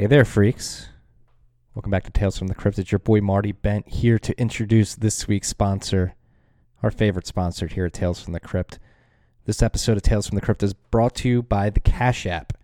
Hey there, freaks. Welcome back to Tales from the Crypt. It's your boy Marty Bent here to introduce this week's sponsor, our favorite sponsor here at Tales from the Crypt. This episode of Tales from the Crypt is brought to you by the Cash App.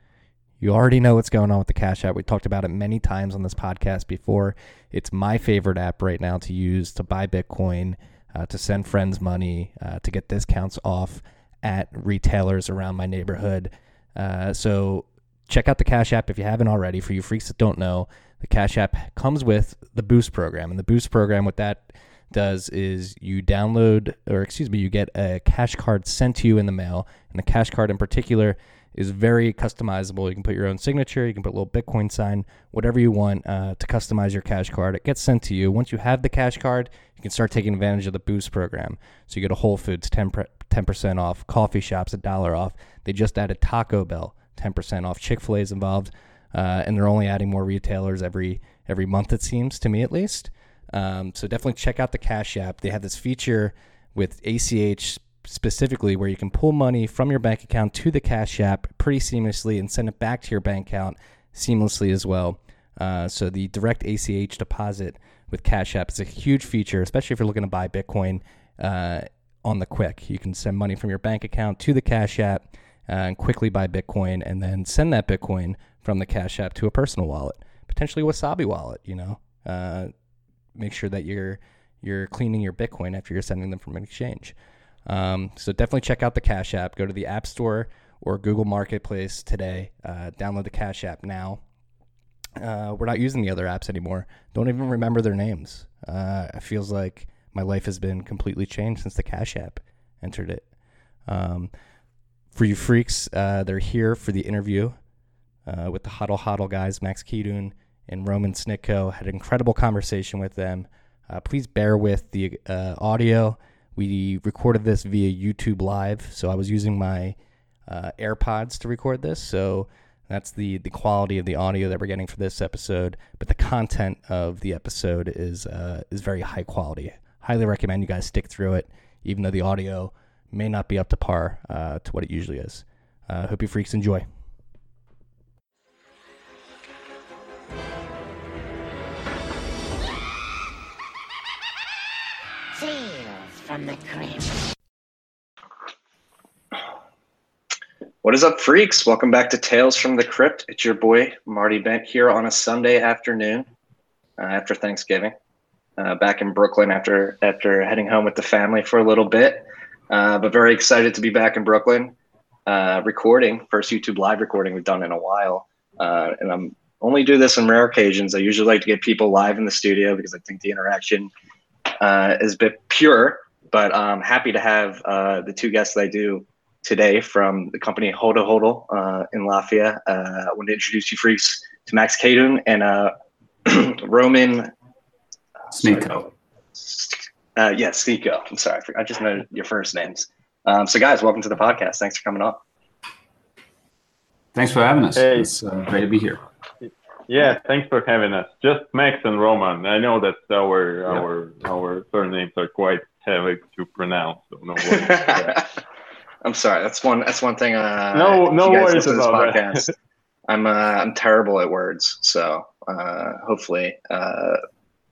You already know what's going on with the Cash App. We talked about it many times on this podcast before. It's my favorite app right now to use to buy Bitcoin, uh, to send friends money, uh, to get discounts off at retailers around my neighborhood. Uh, so check out the Cash App if you haven't already. For you freaks that don't know, the Cash App comes with the Boost program. And the Boost program, what that does is you download, or excuse me, you get a cash card sent to you in the mail. And the cash card in particular is very customizable. You can put your own signature, you can put a little Bitcoin sign, whatever you want uh, to customize your cash card. It gets sent to you. Once you have the cash card, you can start taking advantage of the Boost program. So you get a Whole Foods 10 percent off, coffee shops a dollar off. They just added Taco Bell 10% off. Chick Fil A is involved, uh, and they're only adding more retailers every every month. It seems to me, at least. Um, so definitely check out the Cash App. They have this feature with ACH specifically where you can pull money from your bank account to the Cash App pretty seamlessly and send it back to your bank account seamlessly as well. Uh, so the direct ACH deposit with Cash App is a huge feature, especially if you're looking to buy Bitcoin uh, on the quick. You can send money from your bank account to the Cash App and quickly buy Bitcoin and then send that Bitcoin from the Cash App to a personal wallet, potentially Wasabi wallet. You know, uh, make sure that you're you're cleaning your Bitcoin after you're sending them from an exchange. Um, so definitely check out the Cash App. Go to the App Store or Google Marketplace today. Uh, download the Cash App now. Uh, we're not using the other apps anymore. Don't even remember their names. Uh, it feels like my life has been completely changed since the Cash App entered it. Um, for you freaks, uh, they're here for the interview uh, with the Hodl Hodl guys, Max Keidun and Roman Snitko. Had an incredible conversation with them. Uh, please bear with the uh, audio. We recorded this via YouTube Live, so I was using my uh, AirPods to record this. So that's the the quality of the audio that we're getting for this episode. But the content of the episode is uh, is very high quality. Highly recommend you guys stick through it, even though the audio may not be up to par uh, to what it usually is. Uh, hope you freaks enjoy. Tales from the Crypt. What is up, freaks? Welcome back to Tales from the Crypt. It's your boy Marty Bent here on a Sunday afternoon uh, after Thanksgiving. Uh, back in Brooklyn after after heading home with the family for a little bit, uh, but very excited to be back in Brooklyn, uh, recording first YouTube live recording we've done in a while, uh, and I'm only do this on rare occasions. I usually like to get people live in the studio because I think the interaction uh, is a bit pure. But I'm happy to have uh, the two guests that I do today from the company Hodl Hodl uh, in Lafayette. Uh, I want to introduce you freaks to Max Kadun and uh, Roman Sniko. Uh, yeah, Sneeko. I'm sorry, I just know your first names. Um, so, guys, welcome to the podcast. Thanks for coming on. Thanks for having us. Hey. It's uh, great to be here. Yeah, thanks for having us. Just Max and Roman. I know that our Yeah. our our surnames are quite heavy to pronounce, so no worries. I'm sorry. That's one. That's one thing. Uh, No- no you worries listen to this about that. podcast, I'm uh, I'm terrible at words. So uh, hopefully uh,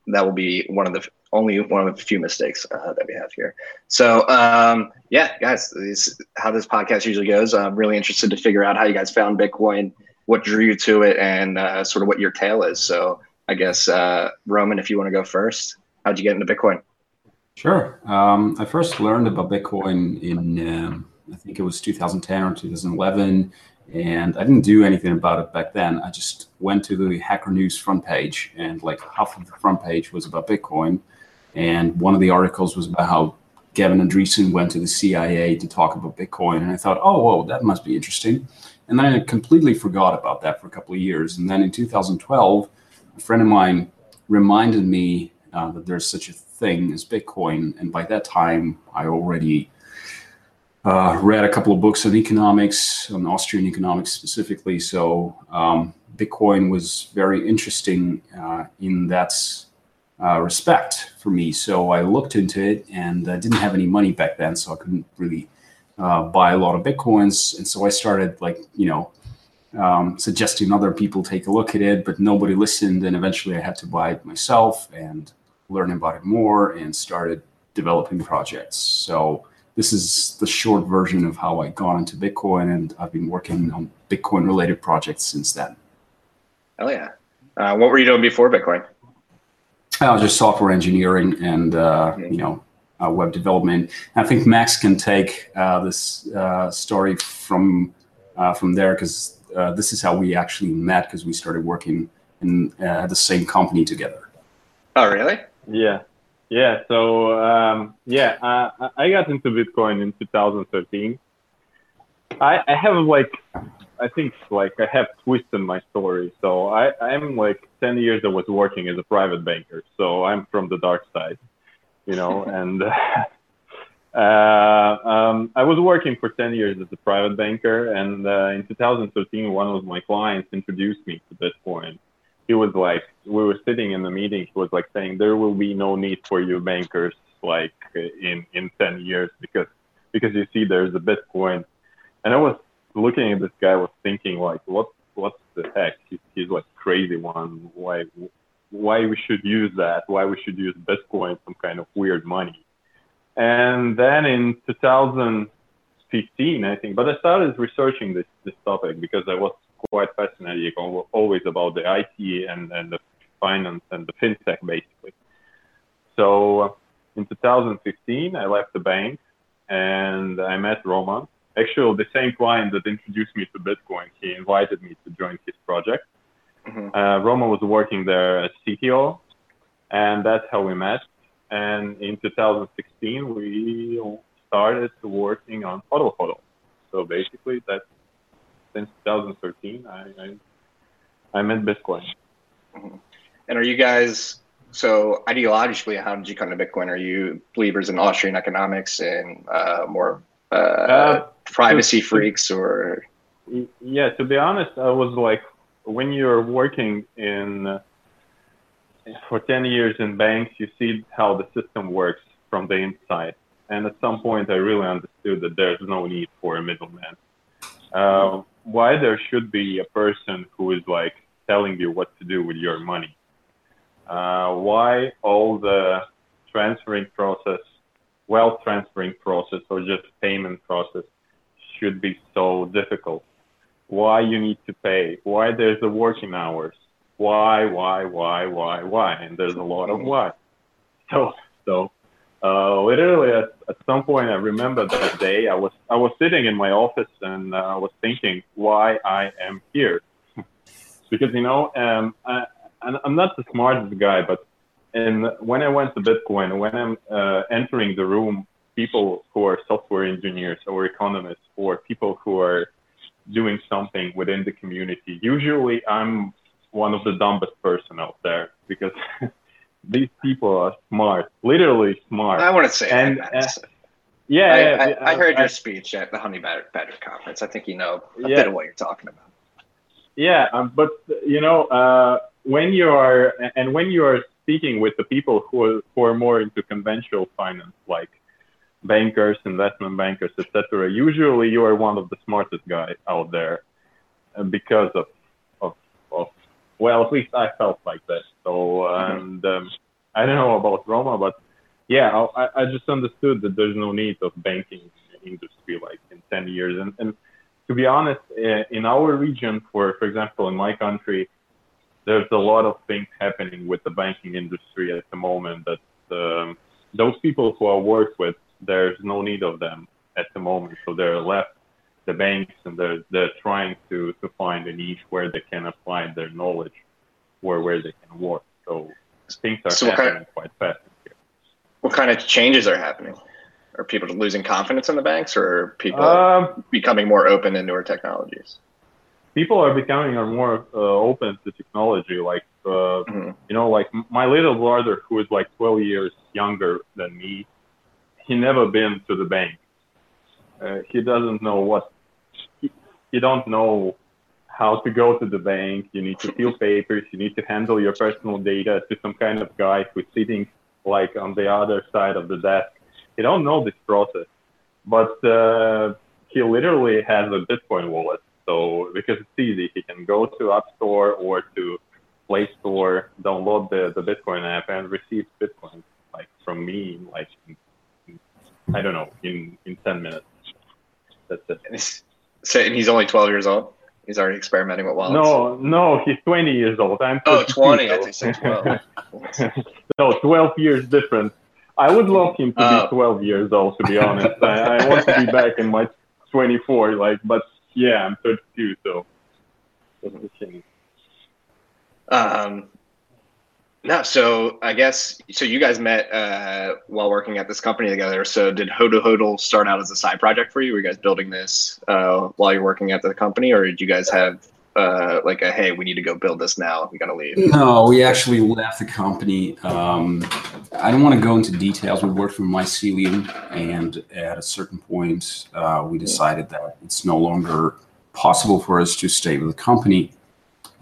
that will be one of the only one of the few mistakes uh, that we have here. So um, yeah, guys, this how this podcast usually goes. I'm really interested to figure out how you guys found Bitcoin, what drew you to it, and uh, sort of what your tale is. So I guess uh, Roman, if you want to go first, how'd you get into Bitcoin? Sure. Um, I first learned about Bitcoin in, um, I think it was 2010 or 2011, and I didn't do anything about it back then. I just went to the Hacker News front page, and like half of the front page was about Bitcoin, and one of the articles was about how Gavin Andresen went to the CIA to talk about Bitcoin, and I thought, oh, whoa, that must be interesting. And then I completely forgot about that for a couple of years, and then in 2012, a friend of mine reminded me uh, that there's such a thing as Bitcoin. And by that time, I already uh, read a couple of books on economics, on Austrian economics specifically. So um, Bitcoin was very interesting uh, in that uh, respect for me. So I looked into it and I didn't have any money back then, so I couldn't really uh, buy a lot of Bitcoins. And so I started like, you know, um, suggesting other people take a look at it, but nobody listened. And eventually I had to buy it myself and learn about it more and started developing projects. So this is the short version of how I got into Bitcoin, and I've been working on Bitcoin related projects since then. Hell yeah. Uh, what were you doing before Bitcoin? Uh, just software engineering and uh, you know uh, web development. I think Max can take uh, this uh, story from uh, from there because uh, this is how we actually met because we started working in uh, the same company together. Oh, really? Yeah, yeah. So um, yeah, uh, I got into Bitcoin in 2013. I, I have like, I think like I have twists in my story. So I I'm like 10 years I was working as a private banker. So I'm from the dark side, you know, and. Uh, um, I was working for 10 years as a private banker, and uh, in 2013, one of my clients introduced me to Bitcoin. He was like, we were sitting in the meeting. He was like saying, there will be no need for you bankers like in in 10 years because because you see there's a Bitcoin. And I was looking at this guy, was thinking like, what what the heck? He's, he's like crazy one. Why why we should use that? Why we should use Bitcoin, some kind of weird money? And then in 2015, I think, but I started researching this, this topic because I was quite fascinated always about the IT and, and the finance and the fintech basically. So in 2015, I left the bank and I met Roman. Actually, the same client that introduced me to Bitcoin, he invited me to join his project. Mhm. Uh, Roman was working there as CTO, and that's how we met. And in 2016, we started working on Hodl Hodl. So basically, that since 2013, I, I I'm in Bitcoin. And are you guys so ideologically? How did you come to Bitcoin? Are you believers in Austrian economics and uh, more uh, Uh, privacy to- freaks, or Yeah, to be honest, I was like, when you're working in for 10 years in banks, you see how the system works from the inside. And at some point, I really understood that there's no need for a middleman. Uh, why there should be a person who is like telling you what to do with your money? Uh, why all the transferring process, wealth transferring process, or just payment process should be so difficult? why you need to pay, why there's the working hours, why, why, why, why, why, and there's a lot of why. So, so uh, literally at, at some point, I remember that day I was I was sitting in my office and uh, I was thinking why I am here, because you know um, I, and I'm not the smartest guy, but and when I went to Bitcoin, when I'm uh, entering the room, people who are software engineers or economists or people who are doing something within the community. Usually, I'm one of the dumbest person out there because these people are smart, literally smart. I want to say And, that, uh, yeah, I, yeah, I, yeah, I heard I- your speech at the Honey Badger, Badger conference. I think you know a Yeah. bit of what you're talking about. Yeah, um, but you know, uh, when you are and when you are speaking with the people who are, who are more into conventional finance, like bankers, investment bankers, etc., usually you are one of the smartest guys out there uh, because of, of of well, at least I felt like that. So and um, I don't know about Roma, but yeah, I, I just understood that there's no need of banking industry like in 10 years and, and to be honest, uh, in our region, for for example, in my country, there's a lot of things happening with the banking industry at the moment. That um, those people who I work with, there's no need of them at the moment, so they're left the banks and they're they're trying to to find a niche where they can apply their knowledge, or where they can work. So things are So what kind- happening quite fast. here. What kind of changes are happening? Are people losing confidence in the banks, or are people Um, becoming more open to newer technologies? People are becoming are more uh, open to technology. Like, uh, Mhm. you know, like my little brother, who is like 12 years younger than me, he never been to the bank. Uh, he doesn't know what, he, he don't know how to go to the bank. You need to fill papers. You need to handle your personal data to some kind of guy who's sitting like on the other side of the desk. He don't know this process, but uh, he literally has a Bitcoin wallet So because it's easy, he can go to App Store or to Play Store, download the, the Bitcoin app, and receive Bitcoin like from me, like in, in, I don't know, in in ten minutes. That's it. So, and he's only 12 years old. He's already experimenting with wallets. No, no, he's 20 years old. I'm Oh, 32, 20. I so- think said 12. no, 12 years different. I would love him to Oh. be 12 years old, to be honest. I, I want to be back in my 24, like, but yeah, I'm 32, so the thing. Um, no, so I guess so. You guys met uh, while working at this company together. So did Hodl Hodl start out as a side project for you? Were you guys building this uh, while you're working at the company, or did you guys have uh, like a hey, we need to go build this now. We gotta leave. No, we actually left the company. Um, I don't want to go into details. We worked for Mycelium, and at a certain point, uh, we decided that it's no longer possible for us to stay with the company.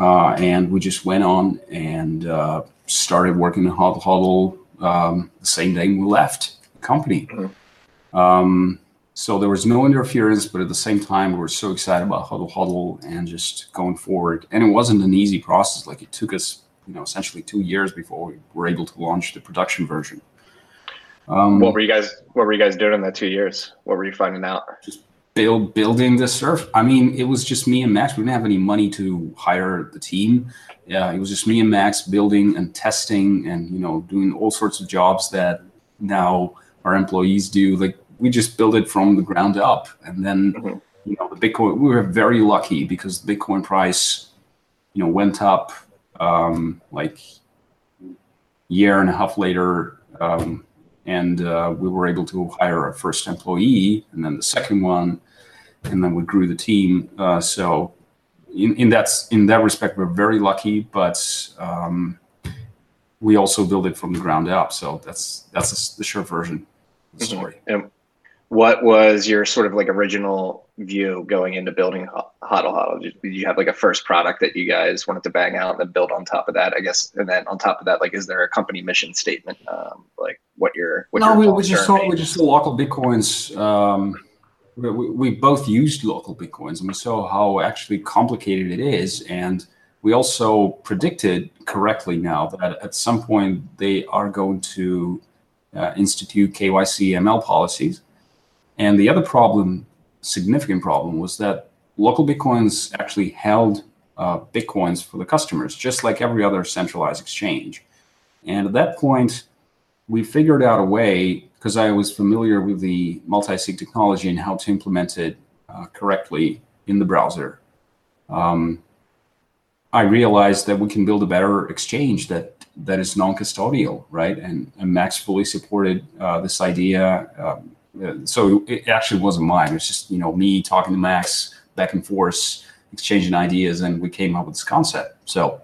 Uh, and we just went on and uh, started working in Hodl Hodl um, the same day we left the company. Um, so there was no interference, but at the same time, we were so excited about Hodl Hodl and just going forward. And it wasn't an easy process. Like it took us, you know, essentially two years before we were able to launch the production version. Um, What were you guys? What were you guys doing in that two years? What were you finding out? Just build building the surf. I mean, it was just me and Max. We didn't have any money to hire the team. Yeah, it was just me and Max building and testing and you know doing all sorts of jobs that now our employees do. Like we just build it from the ground up, and then Mhm. you know the Bitcoin. We were very lucky because the Bitcoin price, you know, went up um, like year and a half later. Um, and uh, we were able to hire our first employee and then the second one and then we grew the team uh, so in, in that in that respect we're very lucky but um, we also build it from the ground up so that's that's the short version of the Mhm. story And what was your sort of like original view going into building Huddle Hodl? Did you have like a first product that you guys wanted to bang out and then build on top of that? I guess, and then on top of that, like, is there a company mission statement? Um, like, what your what no your we, we just saw we just saw local bitcoins um, we, we we both used local bitcoins and we saw how actually complicated it is and we also predicted correctly now that at some point they are going to uh, institute KYC ML policies. And the other problem, significant problem, was that local bitcoins actually held uh, bitcoins for the customers, just like every other centralized exchange. And at that point, we figured out a way because I was familiar with the multi-sig technology and how to implement it uh, correctly in the browser. Um, I realized that we can build a better exchange that that is non-custodial, right? And, and Max fully supported uh, this idea. Um, so it actually wasn't mine. It was just you know me talking to Max back and forth, exchanging ideas, and we came up with this concept. So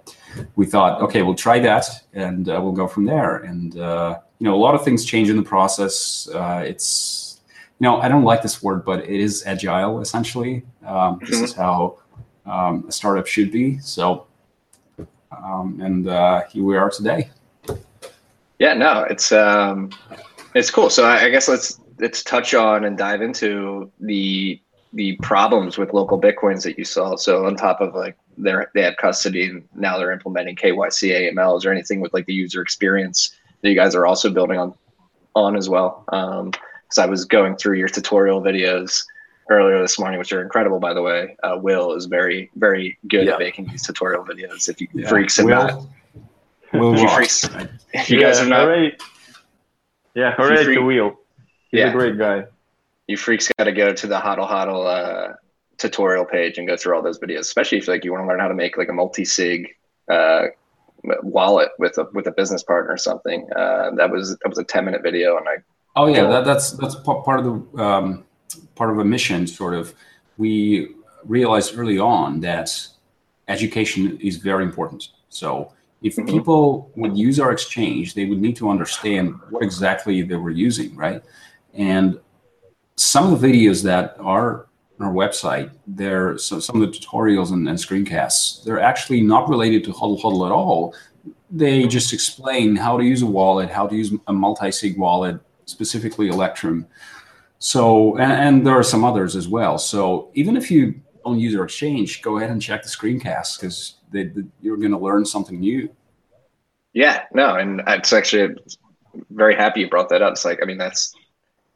we thought, okay, we'll try that, and uh, we'll go from there. And uh, you know, a lot of things change in the process. Uh, it's you know, I don't like this word, but it is agile essentially. Um, this is how um, a startup should be. So, um, and uh, here we are today. Yeah, no, it's um, it's cool. So I, I guess let's let's touch on and dive into the the problems with local bitcoins that you saw. So on top of like they're they have custody and now they're implementing KYC AML. Is there anything with like the user experience that you guys are also building on on as well? Um, because I was going through your tutorial videos earlier this morning, which are incredible, by the way. Uh, Will is very very good Yeah. at making these tutorial videos. If you Yeah. freaks have Will- not, Will You freaks- if you guys yeah, have not hooray. Yeah, hooray free- to Will. He's Yeah. a great guy. you freaks got to go to the Hodl Hodl uh, tutorial page and go through all those videos, especially if like you want to learn how to make like a multi-sig uh, wallet with a with a business partner or something. Uh, that was that was a ten minute video, and I Oh yeah, that, that's that's pa- part of the um, part of a mission. Sort of, we realized early on that education is very important. So if Mhm. people would use our exchange, they would need to understand what exactly they were using, right? And some of the videos that are on our website, they're so some of the tutorials and, and screencasts, they're actually not related to Hodl Hodl at all. They just explain how to use a wallet, how to use a multi-sig wallet, specifically Electrum. So, and, and there are some others as well. So even if you don't use our exchange, go ahead and check the screencast because you're going to learn something new. Yeah, no, and it's actually very happy you brought that up. It's like, I mean, that's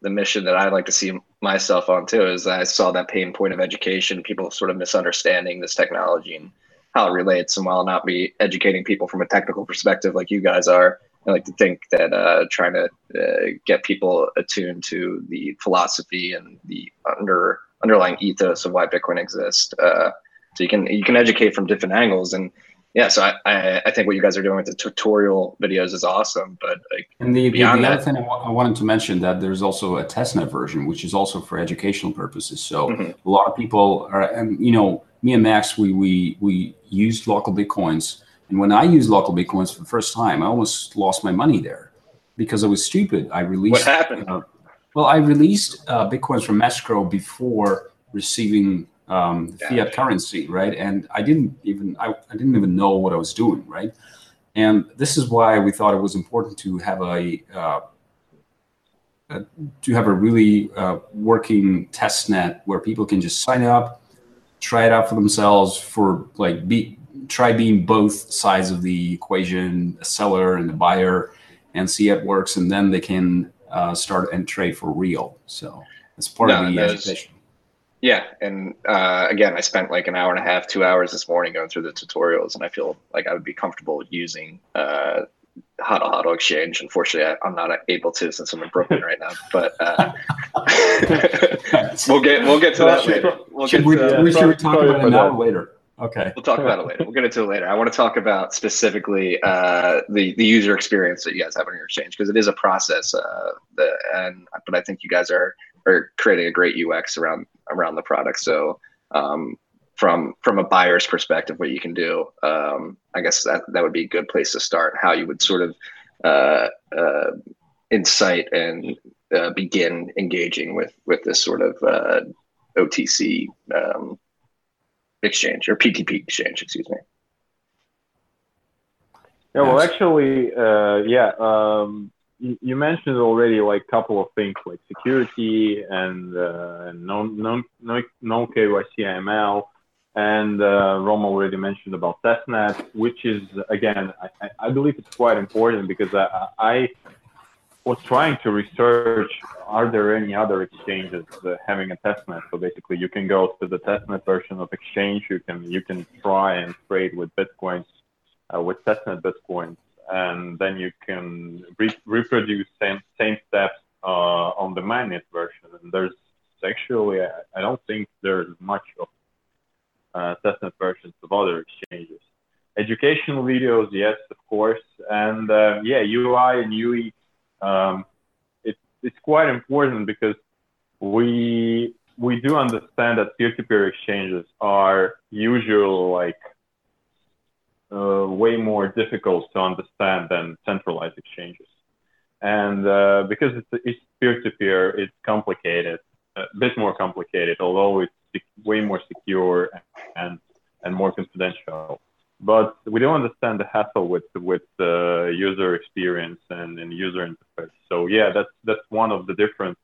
the mission that I like to see myself on too. Is I saw that pain point of education, people sort of misunderstanding this technology and how it relates. And while not be educating people from a technical perspective like you guys are, I like to think that uh, trying to uh, get people attuned to the philosophy and the under underlying ethos of why Bitcoin exists. Uh, so you can you can educate from different angles and yeah, so I, I, I, think what you guys are doing with the tutorial videos is awesome. But like and the, the, the other thing I, w- I wanted to mention that there's also a testnet version, which is also for educational purposes. So mm-hmm. a lot of people are, and you know, me and Max, we we we used local bitcoins, and when I used local bitcoins for the first time, I almost lost my money there because I was stupid. I released. What happened? Uh, well, I released uh, bitcoins from escrow before receiving um, fiat currency, right? And I didn't even I, I didn't even know what I was doing, right? And this is why we thought it was important to have a uh, uh, to have a really uh, working test net where people can just sign up, try it out for themselves, for like be try being both sides of the equation, a seller and the buyer, and see it works, and then they can uh, start and trade for real. So that's part no, of the education. Yeah, and uh, again, I spent like an hour and a half, two hours this morning going through the tutorials, and I feel like I would be comfortable using uh, HODL HODL Exchange. Unfortunately, I, am not able to since I'm in Brooklyn right now. But uh, we'll get we'll get to that later. We'll should we, to, we should talk about it now later. Okay, we'll talk about it later. We'll get into it later. I want to talk about specifically uh, the the user experience that you guys have on your exchange because it is a process. Uh, the, and but I think you guys are are creating a great UX around around the product. So um, from from a buyer's perspective, what you can do, um, I guess that that would be a good place to start. How you would sort of uh, uh, incite and uh, begin engaging with with this sort of uh, OTC um, exchange or PTP exchange, excuse me. Yeah, well, actually, uh, yeah. Um, you mentioned already like a couple of things like security and uh, no no no no KYC AML, and uh, already mentioned about testnet, which is again I, I believe it's quite important because I, I was trying to research are there any other exchanges uh, having a testnet? So basically you can go to the testnet version of exchange. You can you can try and trade with bitcoins uh, with testnet bitcoins and then you can re- reproduce same same steps uh, on the mainnet version. And there's actually I, I don't think there's much of uh, testnet versions of other exchanges. Educational videos, yes, of course, and uh, yeah, UI and UE. Um, it, it's quite important because we we do understand that peer-to-peer exchanges are usually like uh, way more difficult to understand than centralized exchanges. And uh, because it's, it's peer-to-peer, it's complicated, a bit more complicated, although it's way more secure and, and more confidential. But we don't understand the hassle with with the user experience and, and user interface. So yeah, that's that's one of the different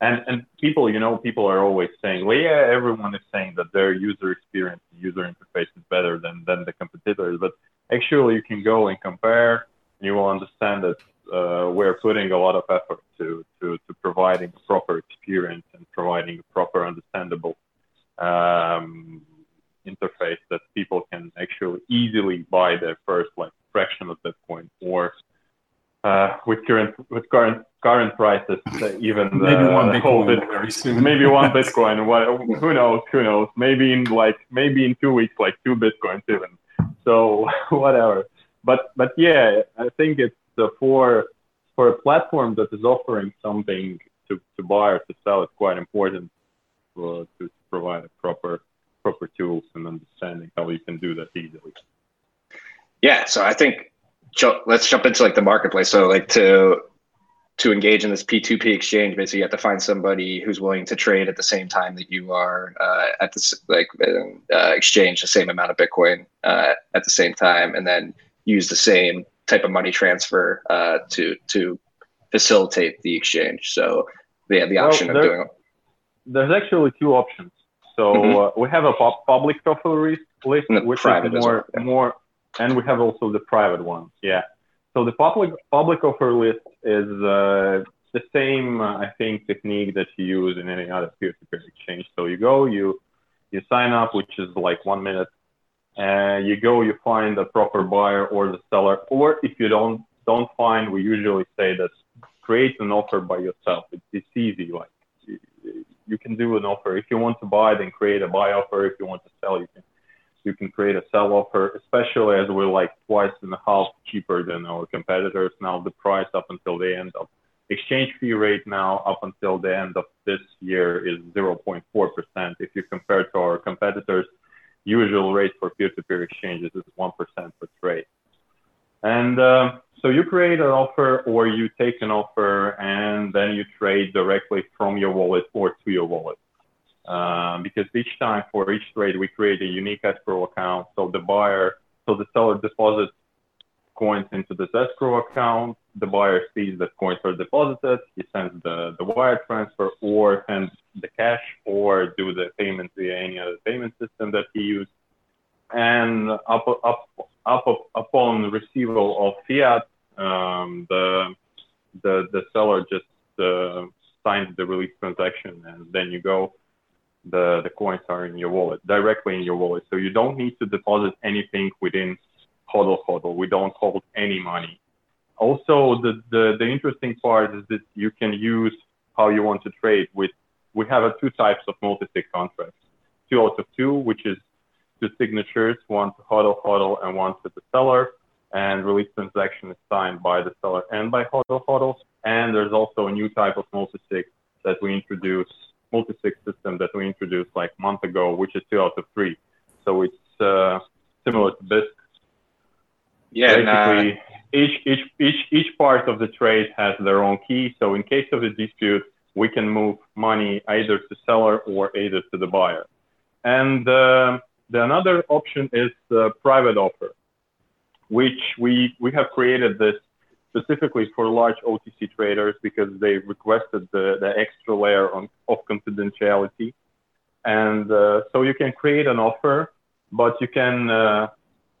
and and people, you know, people are always saying, well, yeah, everyone is saying that their user experience, user interface is better than than the competitors, but actually, you can go and compare, and you will understand that uh, we're putting a lot of effort to to to providing a proper experience and providing a proper, understandable um, interface that people can actually easily buy their first like fraction of Bitcoin or uh, with current with current current prices, uh, even the, maybe one Bitcoin bit, very soon. maybe one Bitcoin. What, who knows? Who knows? Maybe in like maybe in two weeks, like two Bitcoins even. So whatever. But but yeah, I think it's uh, for for a platform that is offering something to, to buy or to sell. It's quite important uh, to provide a proper proper tools and understanding how you can do that easily. Yeah. So I think let's jump into like the marketplace. So like to to engage in this P2P exchange, basically you have to find somebody who's willing to trade at the same time that you are uh, at the like uh, exchange the same amount of Bitcoin uh, at the same time, and then use the same type of money transfer uh, to to facilitate the exchange. So they have the option well, of doing. There's actually two options. So uh, we have a pub- public offer list, which is more well, yeah. more, and we have also the private one. Yeah. So the public public offer list is uh, the same, uh, I think, technique that you use in any other peer-to-peer exchange. So you go, you you sign up, which is like one minute. Uh, you go, you find the proper buyer or the seller, or if you don't don't find, we usually say that create an offer by yourself. It's, it's easy. Like you, you can do an offer. If you want to buy, then create a buy offer. If you want to sell, you can you can create a sell offer. Especially as we're like twice and a half cheaper than our competitors now. The price up until the end of exchange fee rate now up until the end of this year is 0.4%. If you compare to our competitors, usual rate for peer-to-peer exchanges is 1% per trade. And uh, so you create an offer or you take an offer and then you trade directly from your wallet or to your wallet. Um, because each time for each trade, we create a unique escrow account. So the buyer, so the seller deposits coins into this escrow account. The buyer sees that coins are deposited. He sends the, the wire transfer or sends the cash or do the payment via any other payment system that he used. And up, up, up, up upon receival of fiat, um, the, the, the seller just uh, signs the release transaction and then you go the, the coins are in your wallet, directly in your wallet. So you don't need to deposit anything within HODL HODL. We don't hold any money. Also, the, the, the interesting part is that you can use how you want to trade with, we have two types of multi-sig contracts, two out of two, which is two signatures, one to HODL HODL and one to the seller. And release transaction is signed by the seller and by HODL HODL. And there's also a new type of multi-sig that we introduced multi-sig system that we introduced like a month ago, which is two out of three. So it's uh, similar to Bisq. Yeah, and, uh, each, each, each, each part of the trade has their own key. So in case of a dispute, we can move money either to seller or either to the buyer. And uh, the another option is private offer, which we, we have created this specifically for large OTC traders because they requested the, the extra layer on, of confidentiality. And uh, so you can create an offer, but you can uh,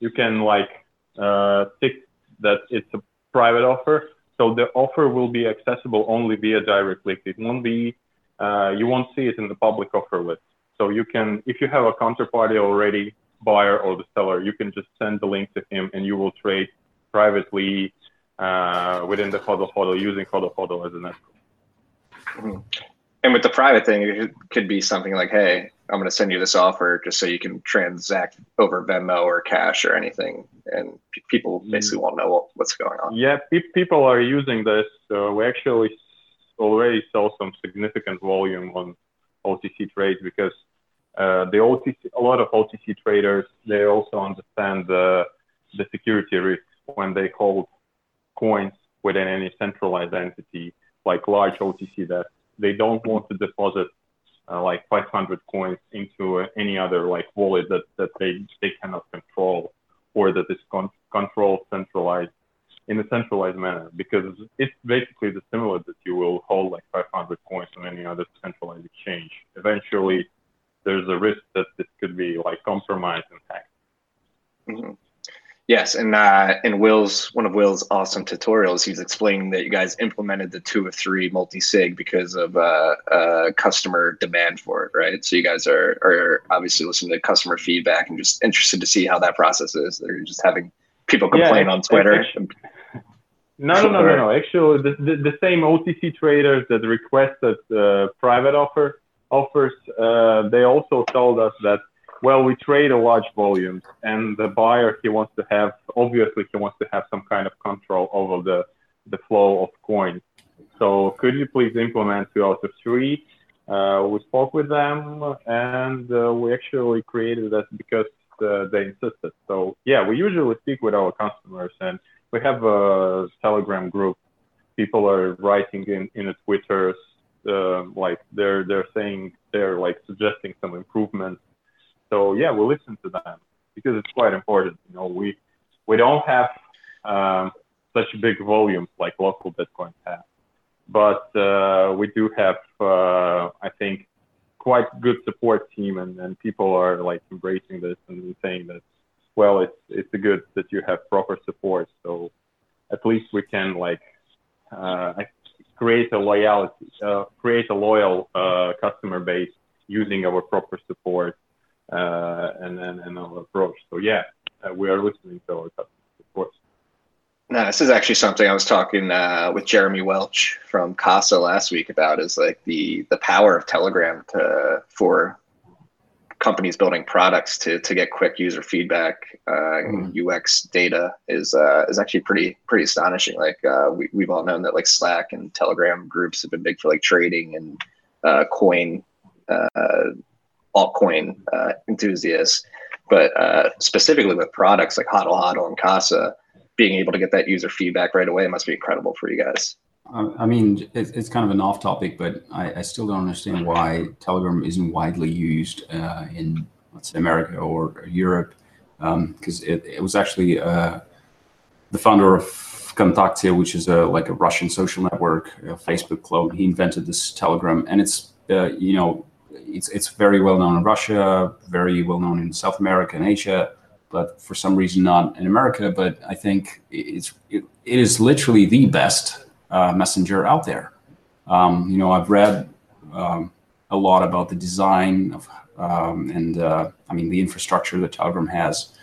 you can like uh, tick that it's a private offer. So the offer will be accessible only via direct link. It won't be uh, you won't see it in the public offer list. So you can if you have a counterparty already, buyer or the seller, you can just send the link to him and you will trade privately uh, within the HODL HODL using HODL HODL as an escrow. and with the private thing, it could be something like, "Hey, I'm going to send you this offer just so you can transact over Venmo or cash or anything," and p- people basically won't know what, what's going on. Yeah, pe- people are using this. Uh, we actually already saw some significant volume on OTC trades because uh, the OTC, a lot of OTC traders, they also understand the the security risk when they hold coins within any centralized entity like large OTC that they don't want to deposit uh, like 500 coins into uh, any other like wallet that, that they, they cannot control or that is con- controlled centralized in a centralized manner because it's basically the similar that you will hold like 500 coins on any other centralized exchange. Eventually, there's a risk that this could be like compromised and hacked. Mhm. Yes, and uh, in Will's one of Will's awesome tutorials, he's explaining that you guys implemented the two of three multi sig because of uh, uh, customer demand for it, right? So you guys are are obviously listening to customer feedback and just interested to see how that process is. They're just having people complain it's- on Twitter. No, no, no, no, no. Actually, the, the, the same OTC traders that requested uh, private offer offers, uh, they also told us that, well, we trade a large volumes, and the buyer he wants to have, obviously, he wants to have some kind of control over the the flow of coins. So could you please implement two out of three? Uh, we spoke with them, and uh, we actually created that because uh, they insisted. So yeah, we usually speak with our customers and we have a Telegram group. People are writing in in the Twitters, uh, like they're they're saying they're like suggesting some improvements. So yeah, we listen to them because it's quite important. You know, we we don't have um, such big volumes like local Bitcoins have, but uh, we do have, uh, I think, quite good support team, and, and people are like embracing this and saying that, well, it's it's good that you have proper support. So at least we can like uh, create a loyalty, uh, create a loyal uh, customer base using our proper support and then and our approach. So yeah, uh, we are listening to our customers, of course. No, this is actually something I was talking uh, with Jeremy Welch from Casa last week about is like the the power of Telegram to for companies building products to to get quick user feedback uh. UX data is uh, is actually pretty pretty astonishing. Like uh, we we've all known that like Slack and Telegram groups have been big for like trading and uh, coin uh, altcoin uh, enthusiasts, but specifically with products like Hodl Hodl and Casa, being able to get that user feedback right away must be incredible for you guys. I mean, it's kind of an off topic, but I, I still don't understand why Telegram isn't widely used uh, in, let's say, America or Europe, because um, it, it, was actually uh, the founder of Kontakte, which is a like a Russian social network, a Facebook clone. He invented this Telegram, and it's uh, you know it's it's very well known in Russia, very well known in South America and Asia, but for some reason not in America. But I think it's it, it is literally the best uh, messenger out there. Um, you know, I've read um, a lot about the design of um, and uh, I mean the infrastructure that Telegram has,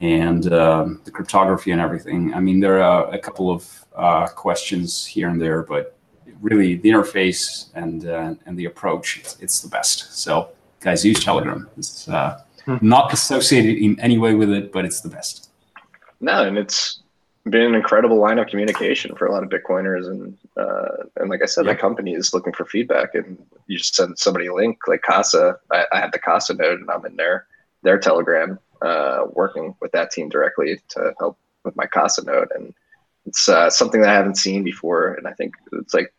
and uh, the cryptography and everything. I mean, there are a couple of uh, questions here and there, but really the interface and uh, and the approach, it's, it's, the best. So, guys, use Telegram. It's uh, hmm. not associated in any way with it, but it's the best. No, and it's been an incredible line of communication for a lot of Bitcoiners, and uh, and like I said, yeah. that company is looking for feedback, and you just send somebody a link like Casa. I, I have the Casa node, and I'm in their their Telegram, uh, working with that team directly to help with my Casa node, and it's uh, something that I haven't seen before, and I think it's like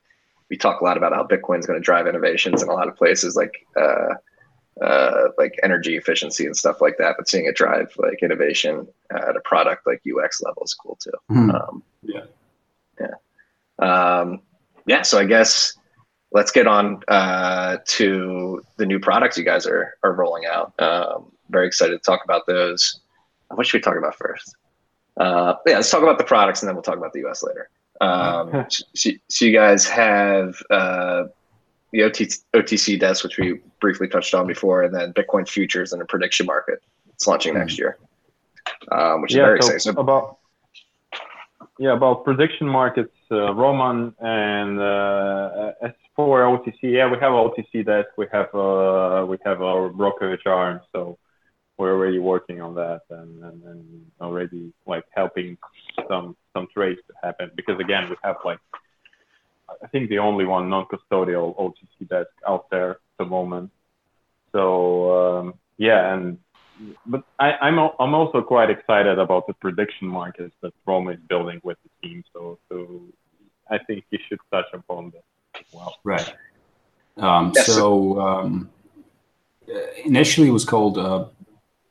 we talk a lot about how Bitcoin is going to drive innovations in a lot of places, like uh, uh, like energy efficiency and stuff like that. But seeing it drive like innovation at a product like UX level is cool too. Mm. Um, yeah, yeah, um, yeah. So I guess let's get on uh, to the new products you guys are are rolling out. Um, very excited to talk about those. What should we talk about first? Uh, yeah, let's talk about the products and then we'll talk about the US later. Um, so, so, you guys have uh, the OTC, OTC desk, which we briefly touched on before, and then Bitcoin futures and a prediction market. It's launching next year, um, which is very so exciting. About yeah, about prediction markets, uh, Roman and uh, as for OTC, yeah, we have OTC desk, we have uh, we have our brokerage arm, so we're already working on that and, and, and already like helping some some trades to happen because again we have like I think the only one non-custodial OTC desk out there at the moment. So um, yeah, and but I, am I'm, I'm also quite excited about the prediction markets that Rome is building with the team. So so I think you should touch upon that as well. Right. Um, yes, so um, initially it was called uh,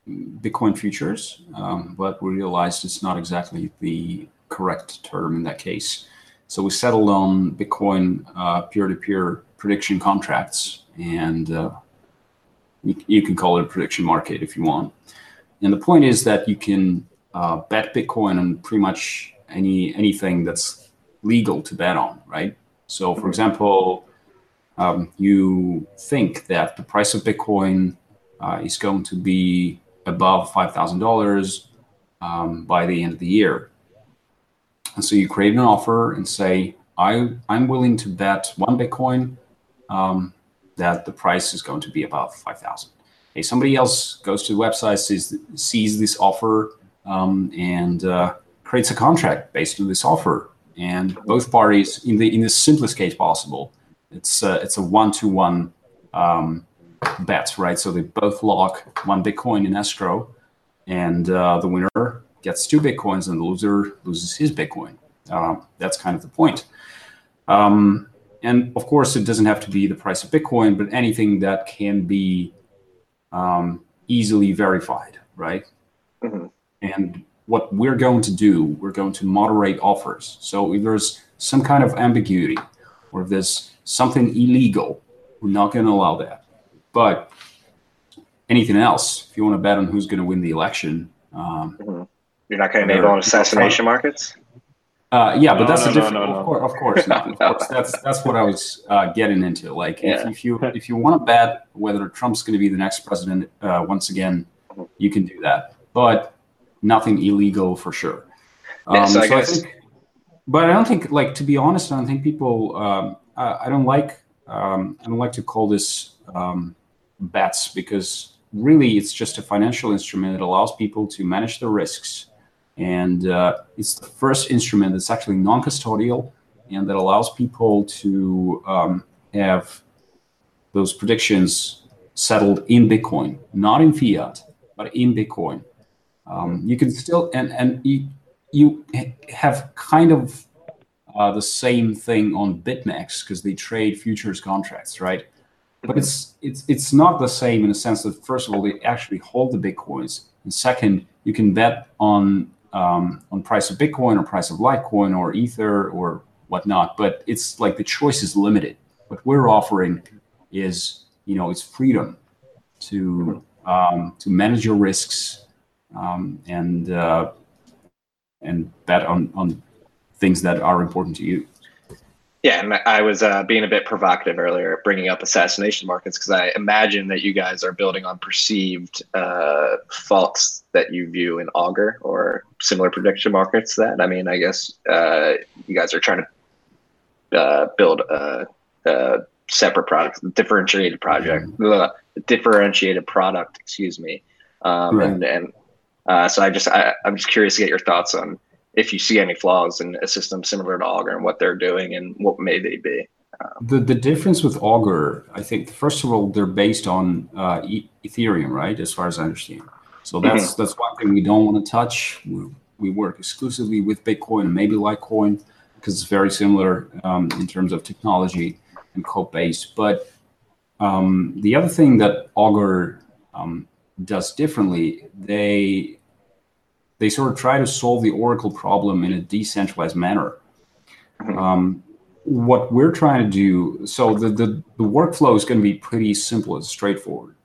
Bitcoin futures, um, but we realized it's not exactly the correct term in that case. So we settled on Bitcoin uh, peer-to-peer prediction contracts, and uh, you, you, can call it a prediction market if you want. And the point is that you can uh, bet Bitcoin on pretty much any anything that's legal to bet on, right? So, for example, um, you think that the price of Bitcoin uh, is going to be above five thousand um, dollars by the end of the year and so you create an offer and say, I, I'm willing to bet one Bitcoin um, that the price is going to be above 5,000. Hey, somebody else goes to the website, sees, sees this offer, um, and uh, creates a contract based on this offer. And both parties, in the in the simplest case possible, it's uh, it's a one to one bet, right? So they both lock one Bitcoin in escrow, and uh, the winner gets two bitcoins and the loser loses his bitcoin. Um, that's kind of the point. Um, and of course, it doesn't have to be the price of Bitcoin, but anything that can be um, easily verified, right? Mm-hmm. And what we're going to do, we're going to moderate offers. So if there's some kind of ambiguity or if there's something illegal, we're not going to allow that. But anything else, if you want to bet on who's going to win the election, um, You're not going to enable assassination markets? uh, yeah, but that's no, a different. no, Of no. course, of course not. Of course, that's that's what I was uh, getting into. Like, Yeah. if, if you if you want to bet whether Trump's going to be the next president uh, once again, you can do that. But nothing illegal for sure. Yeah, so I Um, guess- think, but I don't think, like, to be honest, I don't think people. Um, I, I don't like. Um, I don't like to call this um, bets because really it's just a financial instrument that allows people to manage their risks, and uh, it's the first instrument that's actually non-custodial and that allows people to um, have those predictions settled in Bitcoin, not in fiat, but in Bitcoin. Um, you can still and and you you have kind of uh, the same thing on BitMEX because they trade futures contracts, right? But it's it's it's not the same in the sense that first of all they actually hold the bitcoins, and second you can bet on um, on price of Bitcoin or price of Litecoin or Ether or whatnot. But it's like the choice is limited. What we're offering is you know it's freedom to um, to manage your risks um, and uh, and bet on on things that are important to you. Yeah, and I was uh, being a bit provocative earlier, bringing up assassination markets because I imagine that you guys are building on perceived uh, faults that you view in Augur or similar prediction markets. That I mean, I guess uh, you guys are trying to uh, build a, a separate product, differentiated project, ugh, differentiated product. Excuse me, um, Right. and and uh, so I just I, I'm just curious to get your thoughts on if you see any flaws in a system similar to Augur and what they're doing and what may they be. The the difference with Augur, I think, first of all, they're based on uh, e- Ethereum, right? As far as I understand. So that's that's one thing we don't want to touch. We, we work exclusively with Bitcoin and maybe Litecoin because it's very similar um, in terms of technology and code base. But um, the other thing that Augur um, does differently, they they sort of try to solve the Oracle problem in a decentralized manner. Um, what we're trying to do, so the, the, the workflow is going to be pretty simple and straightforward.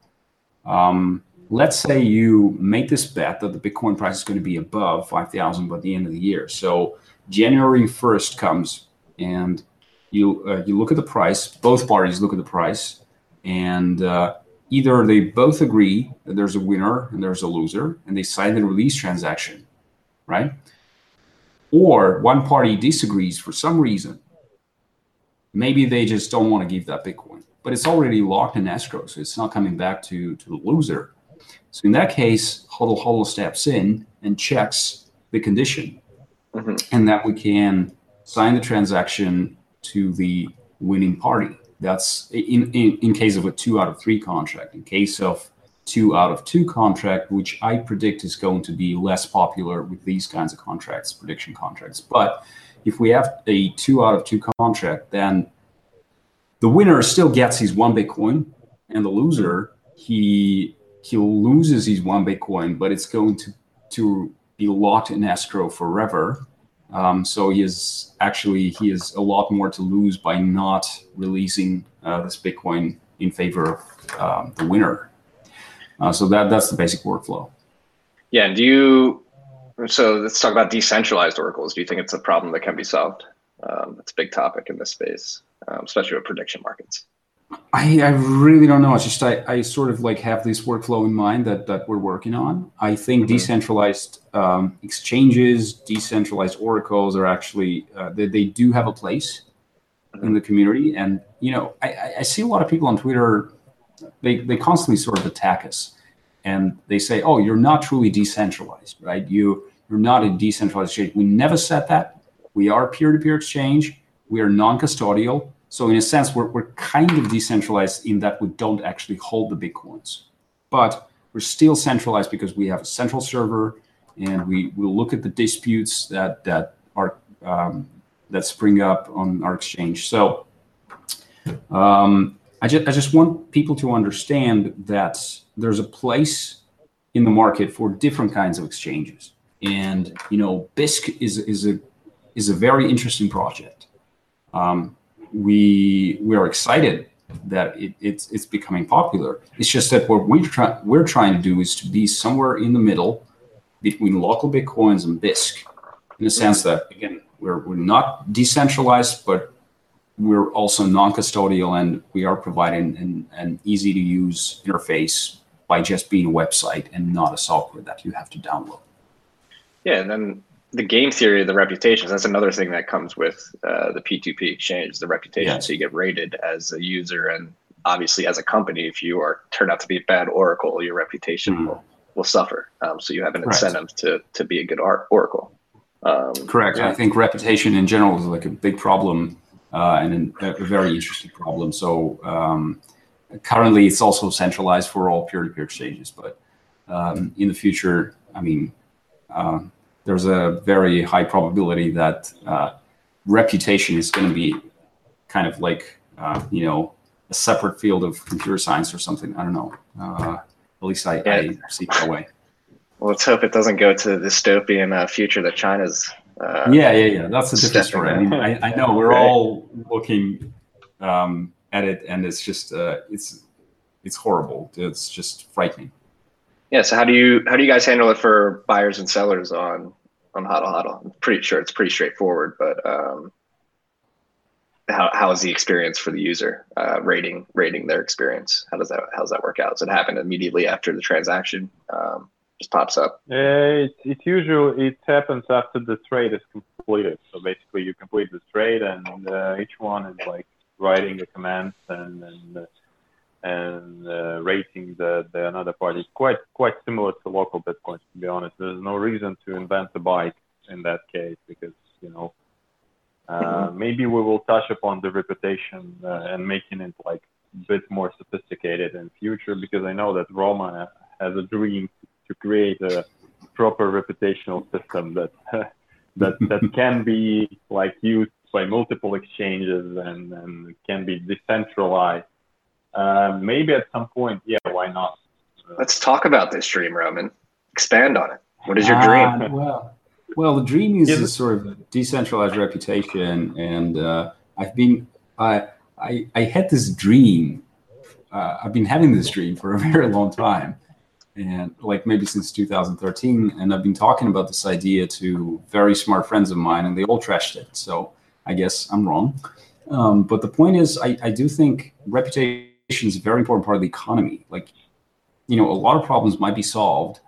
Um, let's say you make this bet that the Bitcoin price is going to be above 5,000 by the end of the year. So January 1st comes and you, uh, you look at the price, both parties look at the price, and uh, either they both agree that there's a winner and there's a loser, and they sign the release transaction, right? Or one party disagrees for some reason. Maybe they just don't want to give that Bitcoin, but it's already locked in escrow, so it's not coming back to, to the loser. So in that case, Hodl Hodl steps in and checks the condition, Mhm. and that we can sign the transaction to the winning party. That's in, in, in case of a two out of three contract. In case of two out of two contract, which I predict is going to be less popular with these kinds of contracts, prediction contracts. But if we have a two out of two contract, then the winner still gets his one Bitcoin, and the loser he he loses his one Bitcoin, but it's going to to be locked in escrow forever. Um, so he is actually he has a lot more to lose by not releasing uh, this Bitcoin in favor of um, the winner. Uh, so that that's the basic workflow. Yeah, and do you? So let's talk about decentralized oracles. Do you think it's a problem that can be solved? Um, it's a big topic in this space, um, especially with prediction markets. I, I really don't know. It's just I, I sort of like have this workflow in mind that that we're working on. I think Mhm. decentralized um, exchanges, decentralized oracles are actually uh, they, they do have a place in the community. And you know, I, I- I see a lot of people on Twitter. They they constantly sort of attack us, and they say, "Oh, you're not truly decentralized, right? You you're not a decentralized exchange." We never said that. We are peer-to-peer exchange. We are non-custodial. So in a sense, we're, we're kind of decentralized in that we don't actually hold the bitcoins, but we're still centralized because we have a central server, and we will look at the disputes that that are um, that spring up on our exchange. So um, I just I just want people to understand that there's a place in the market for different kinds of exchanges, and you know, Bisq is is a is a very interesting project. Um, we we are excited that it, it's it's becoming popular. It's just that what we try we're trying to do is to be somewhere in the middle between local bitcoins and Bisq, in the sense that again we're we're not decentralized, but we're also non-custodial and we are providing an, an easy to use interface by just being a website and not a software that you have to download. Yeah, and then the game theory of the reputations, that's another thing that comes with uh, the P2P exchange, the reputation. Yes. So you get rated as a user and obviously as a company, if you are turn out to be a bad Oracle, your reputation Mhm. will, will suffer. Um, so you have an Right. incentive to, to be a good Oracle. Um, Correct. Yeah. I think reputation in general is like a big problem uh, and an- a, a very interesting problem. So um, currently, it's also centralized for all peer-to-peer exchanges, but um, in the future, I mean, uh, there's a very high probability that uh, reputation is going to be kind of like uh, you know a separate field of computer science or something. I don't know. Uh, at least I, I see it that way. well, let's hope it doesn't go to the dystopian uh, future that China's. Uh, yeah, yeah, yeah. That's a different story. I mean, I, I know we're Right. all looking um, at it, and it's just uh, it's it's horrible. It's just frightening. Yeah. So how do you how do you guys handle it for buyers and sellers on on Hodl Hodl? I'm pretty sure it's pretty straightforward, but um, how how is the experience for the user uh, rating rating their experience? How does that how does that work out? Does it happen immediately after the transaction um, just pops up? Uh, it, it usually it happens after the trade is completed. So basically, you complete the trade, and uh, each one is like writing the commands and and uh, and uh, rating the, the another party. Quite quite similar to local bitcoins, to be honest. There's no reason to invent a bike in that case because you know uh, maybe we will touch upon the reputation uh, and making it like a bit more sophisticated in future because I know that Roma has a dream to create a proper reputational system that that that can be like used by multiple exchanges and, and can be decentralized. Uh, maybe at some point, yeah, why not? Uh, Let's talk about this dream, Roman. Expand on it. What is your Ah, dream? well, well, the dream is Yeah, a sort of a decentralized reputation, and uh, I've been I, I I had this dream. Uh, I've been having this dream for a very long time, and like maybe since 2013, and I've been talking about this idea to very smart friends of mine, and they all trashed it. So I guess I'm wrong. Um, but the point is, I, I do think reputation is a very important part of the economy. Like, you know, a lot of problems might be solved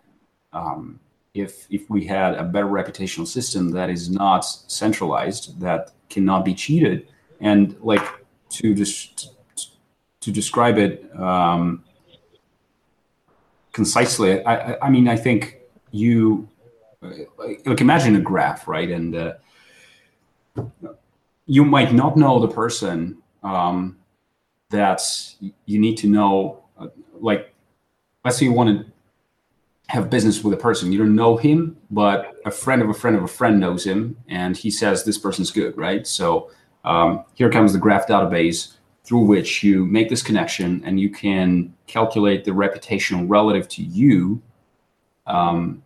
um, if if we had a better reputational system that is not centralized, that cannot be cheated, and like to just to describe it um, concisely, I, I, I mean, I think you uh, like imagine a graph, right? And uh, you might not know the person um, that you need to know. Uh, like, let's say you want to have business with a person. You don't know him, but a friend of a friend of a friend knows him, and he says this person's good, right? So um, here comes the graph database through which you make this connection, and you can calculate the reputation relative to you, um,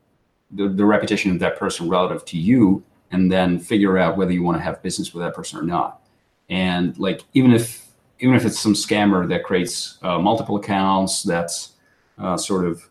the, the reputation of that person relative to you, and then figure out whether you want to have business with that person or not. And like even if even if it's some scammer that creates uh, multiple accounts, that's uh, sort of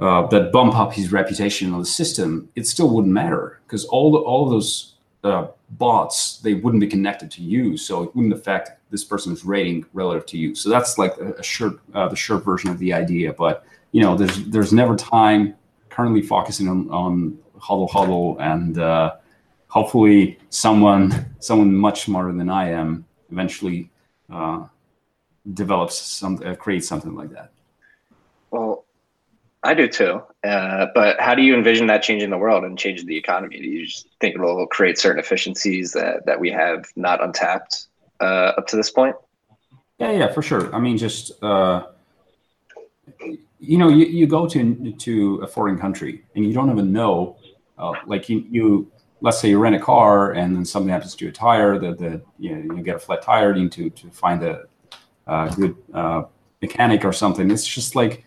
uh, that bump up his reputation on the system, it still wouldn't matter because all the, all those uh, bots they wouldn't be connected to you, so it wouldn't affect this person's rating relative to you. So that's like a, a short uh, the short version of the idea. But you know, there's there's never time. Currently focusing on on Hodl Hodl and uh, hopefully someone someone much smarter than I am eventually uh, develops some uh, creates something like that. Well, I do too. Uh, but how do you envision that changing the world and changing the economy? Do you just think it will create certain efficiencies that, that we have not untapped uh, up to this point? Yeah, yeah, for sure. I mean, just uh, you know, you, you go to to a foreign country and you don't even know, uh, like you, you let's say you rent a car and then something happens to your tire, that the you, know, you get a flat tire, you need to to find a, a good uh, mechanic or something. It's just like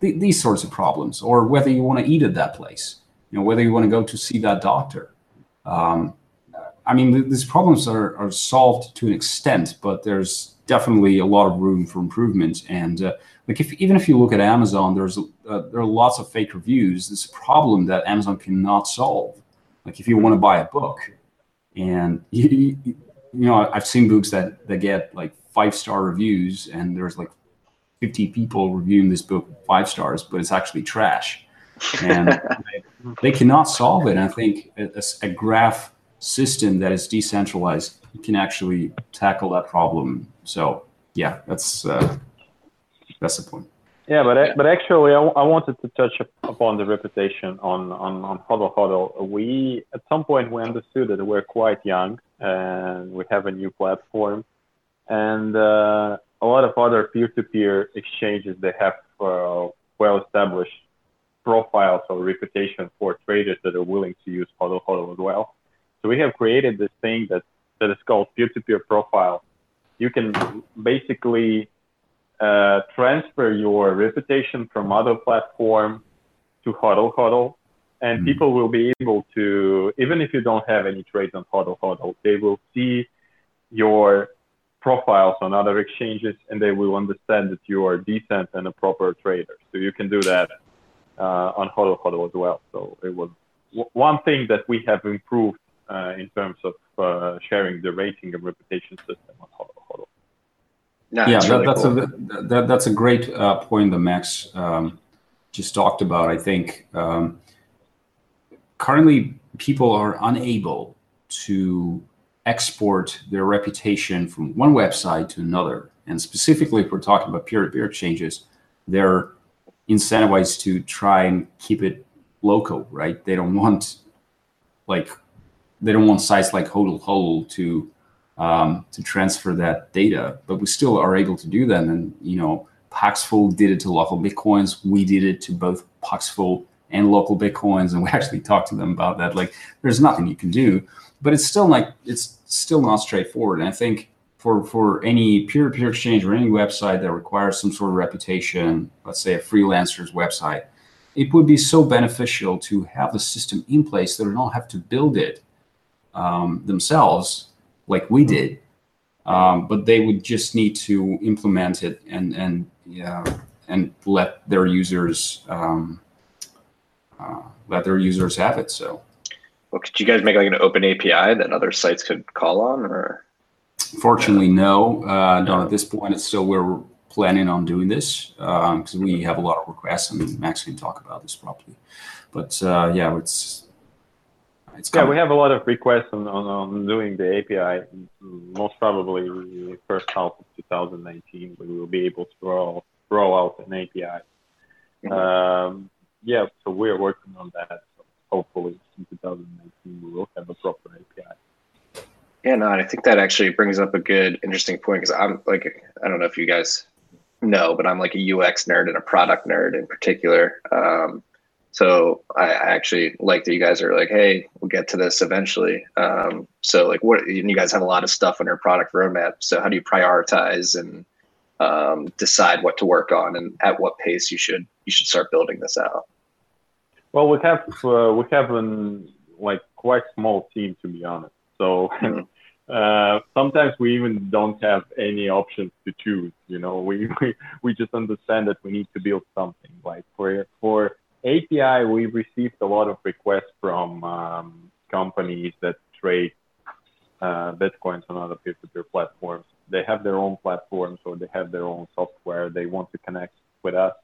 th- these sorts of problems, or whether you want to eat at that place, you know, whether you want to go to see that doctor. Um, I mean, th- these problems are, are solved to an extent, but there's definitely a lot of room for improvement. And uh, like if even if you look at Amazon, there's uh, there are lots of fake reviews. This problem that Amazon cannot solve. Like if you want to buy a book, and you, you know I've seen books that that get like five star reviews, and there's like 50 people reviewing this book five stars, but it's actually trash. And they, they cannot solve it. And I think a, a graph system that is decentralized can actually tackle that problem. So yeah, that's uh, that's the point. Yeah, but but actually, I, I wanted to touch upon the reputation on on on Hodl Hodl. We at some point we understood that we're quite young and we have a new platform, and uh, a lot of other peer-to-peer exchanges they have uh, well-established profiles or reputation for traders that are willing to use Hodl Hodl as well. So we have created this thing that that is called peer-to-peer profile. You can basically uh, transfer your reputation from other platform to Hodl Hodl, and mm. people will be able to, even if you don't have any trades on Hodl Hodl, they will see your profiles on other exchanges, and they will understand that you are decent and a proper trader. So you can do that uh, on Hodl Hodl as well. So it was one thing that we have improved uh, in terms of uh, sharing the rating and reputation system on Hodl. No, yeah, that, really that's cool. a that, that's a great uh, point that Max um, just talked about. I think um, currently people are unable to export their reputation from one website to another, and specifically, if we're talking about peer-to-peer exchanges, they're incentivized to try and keep it local, right? They don't want like they don't want sites like Hodl Hodl to um, to transfer that data, but we still are able to do that. And you know, Paxful did it to local bitcoins. We did it to both Paxful and local bitcoins, and we actually talked to them about that. Like, there's nothing you can do, but it's still like it's still not straightforward. And I think for for any peer-to-peer exchange or any website that requires some sort of reputation, let's say a freelancer's website, it would be so beneficial to have the system in place that they don't have to build it um, themselves like we did, um, but they would just need to implement it and and yeah, and let their users um, uh, let their users have it. So, well, could you guys make like an open API that other sites could call on, or? Fortunately, no. Uh, not at this point. It's still we're planning on doing this because um, we have a lot of requests, and Max can talk about this properly. But uh, yeah, it's it's yeah, we have a lot of requests on, on, on doing the API. Most probably, first half of 2019, we will be able to roll, roll out an API. Mm-hmm. Um, yeah, so we're working on that. So hopefully, in 2019, we will have a proper API. Yeah, no, I think that actually brings up a good, interesting point because I'm like, I don't know if you guys know, but I'm like a UX nerd and a product nerd in particular. Um, so I, actually like that you guys are like, hey, we'll get to this eventually. Um, so like, what you guys have a lot of stuff on your product roadmap. So how do you prioritize and um, decide what to work on and at what pace you should you should start building this out? Well, we have uh, we have an like quite small team to be honest. So. Mm-hmm. Uh, sometimes we even don't have any options to choose. You know, we, we we just understand that we need to build something. Like for for API, we've received a lot of requests from um, companies that trade uh, bitcoins on other peer-to-peer platforms. They have their own platforms or they have their own software. They want to connect with us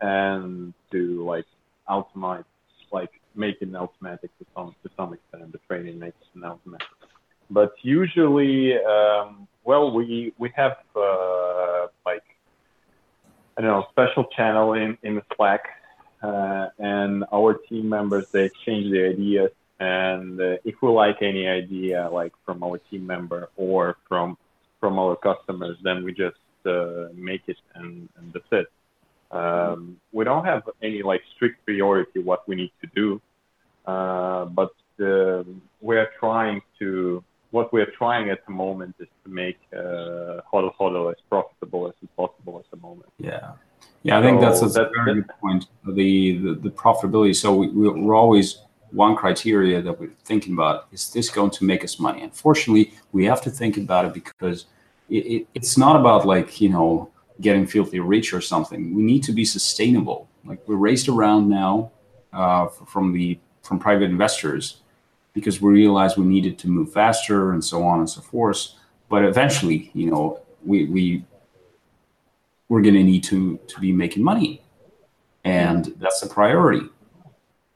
and to like automate, like make it automatic to some to some extent. The training makes it automatic. But usually, um, well, we we have uh, like I don't know special channel in in the Slack uh, and our team members they exchange the ideas and uh, if we like any idea like from our team member or from from our customers then we just uh, make it and, and that's it um, we don't have any like strict priority what we need to do uh, but uh, we're trying to what we're trying at the moment is to make uh, Hodl Hodl as profitable as possible at the moment. Yeah. Yeah, I think that's a that, very good point. The, the, the profitability. So we, we're always one criteria that we're thinking about is this going to make us money? Unfortunately, we have to think about it because it, it, it's not about like you know getting filthy rich or something. We need to be sustainable. Like we're raised around now uh, from the from private investors because we realized we needed to move faster and so on and so forth. But eventually, you know, we we we're going to need to to be making money, and that's a priority.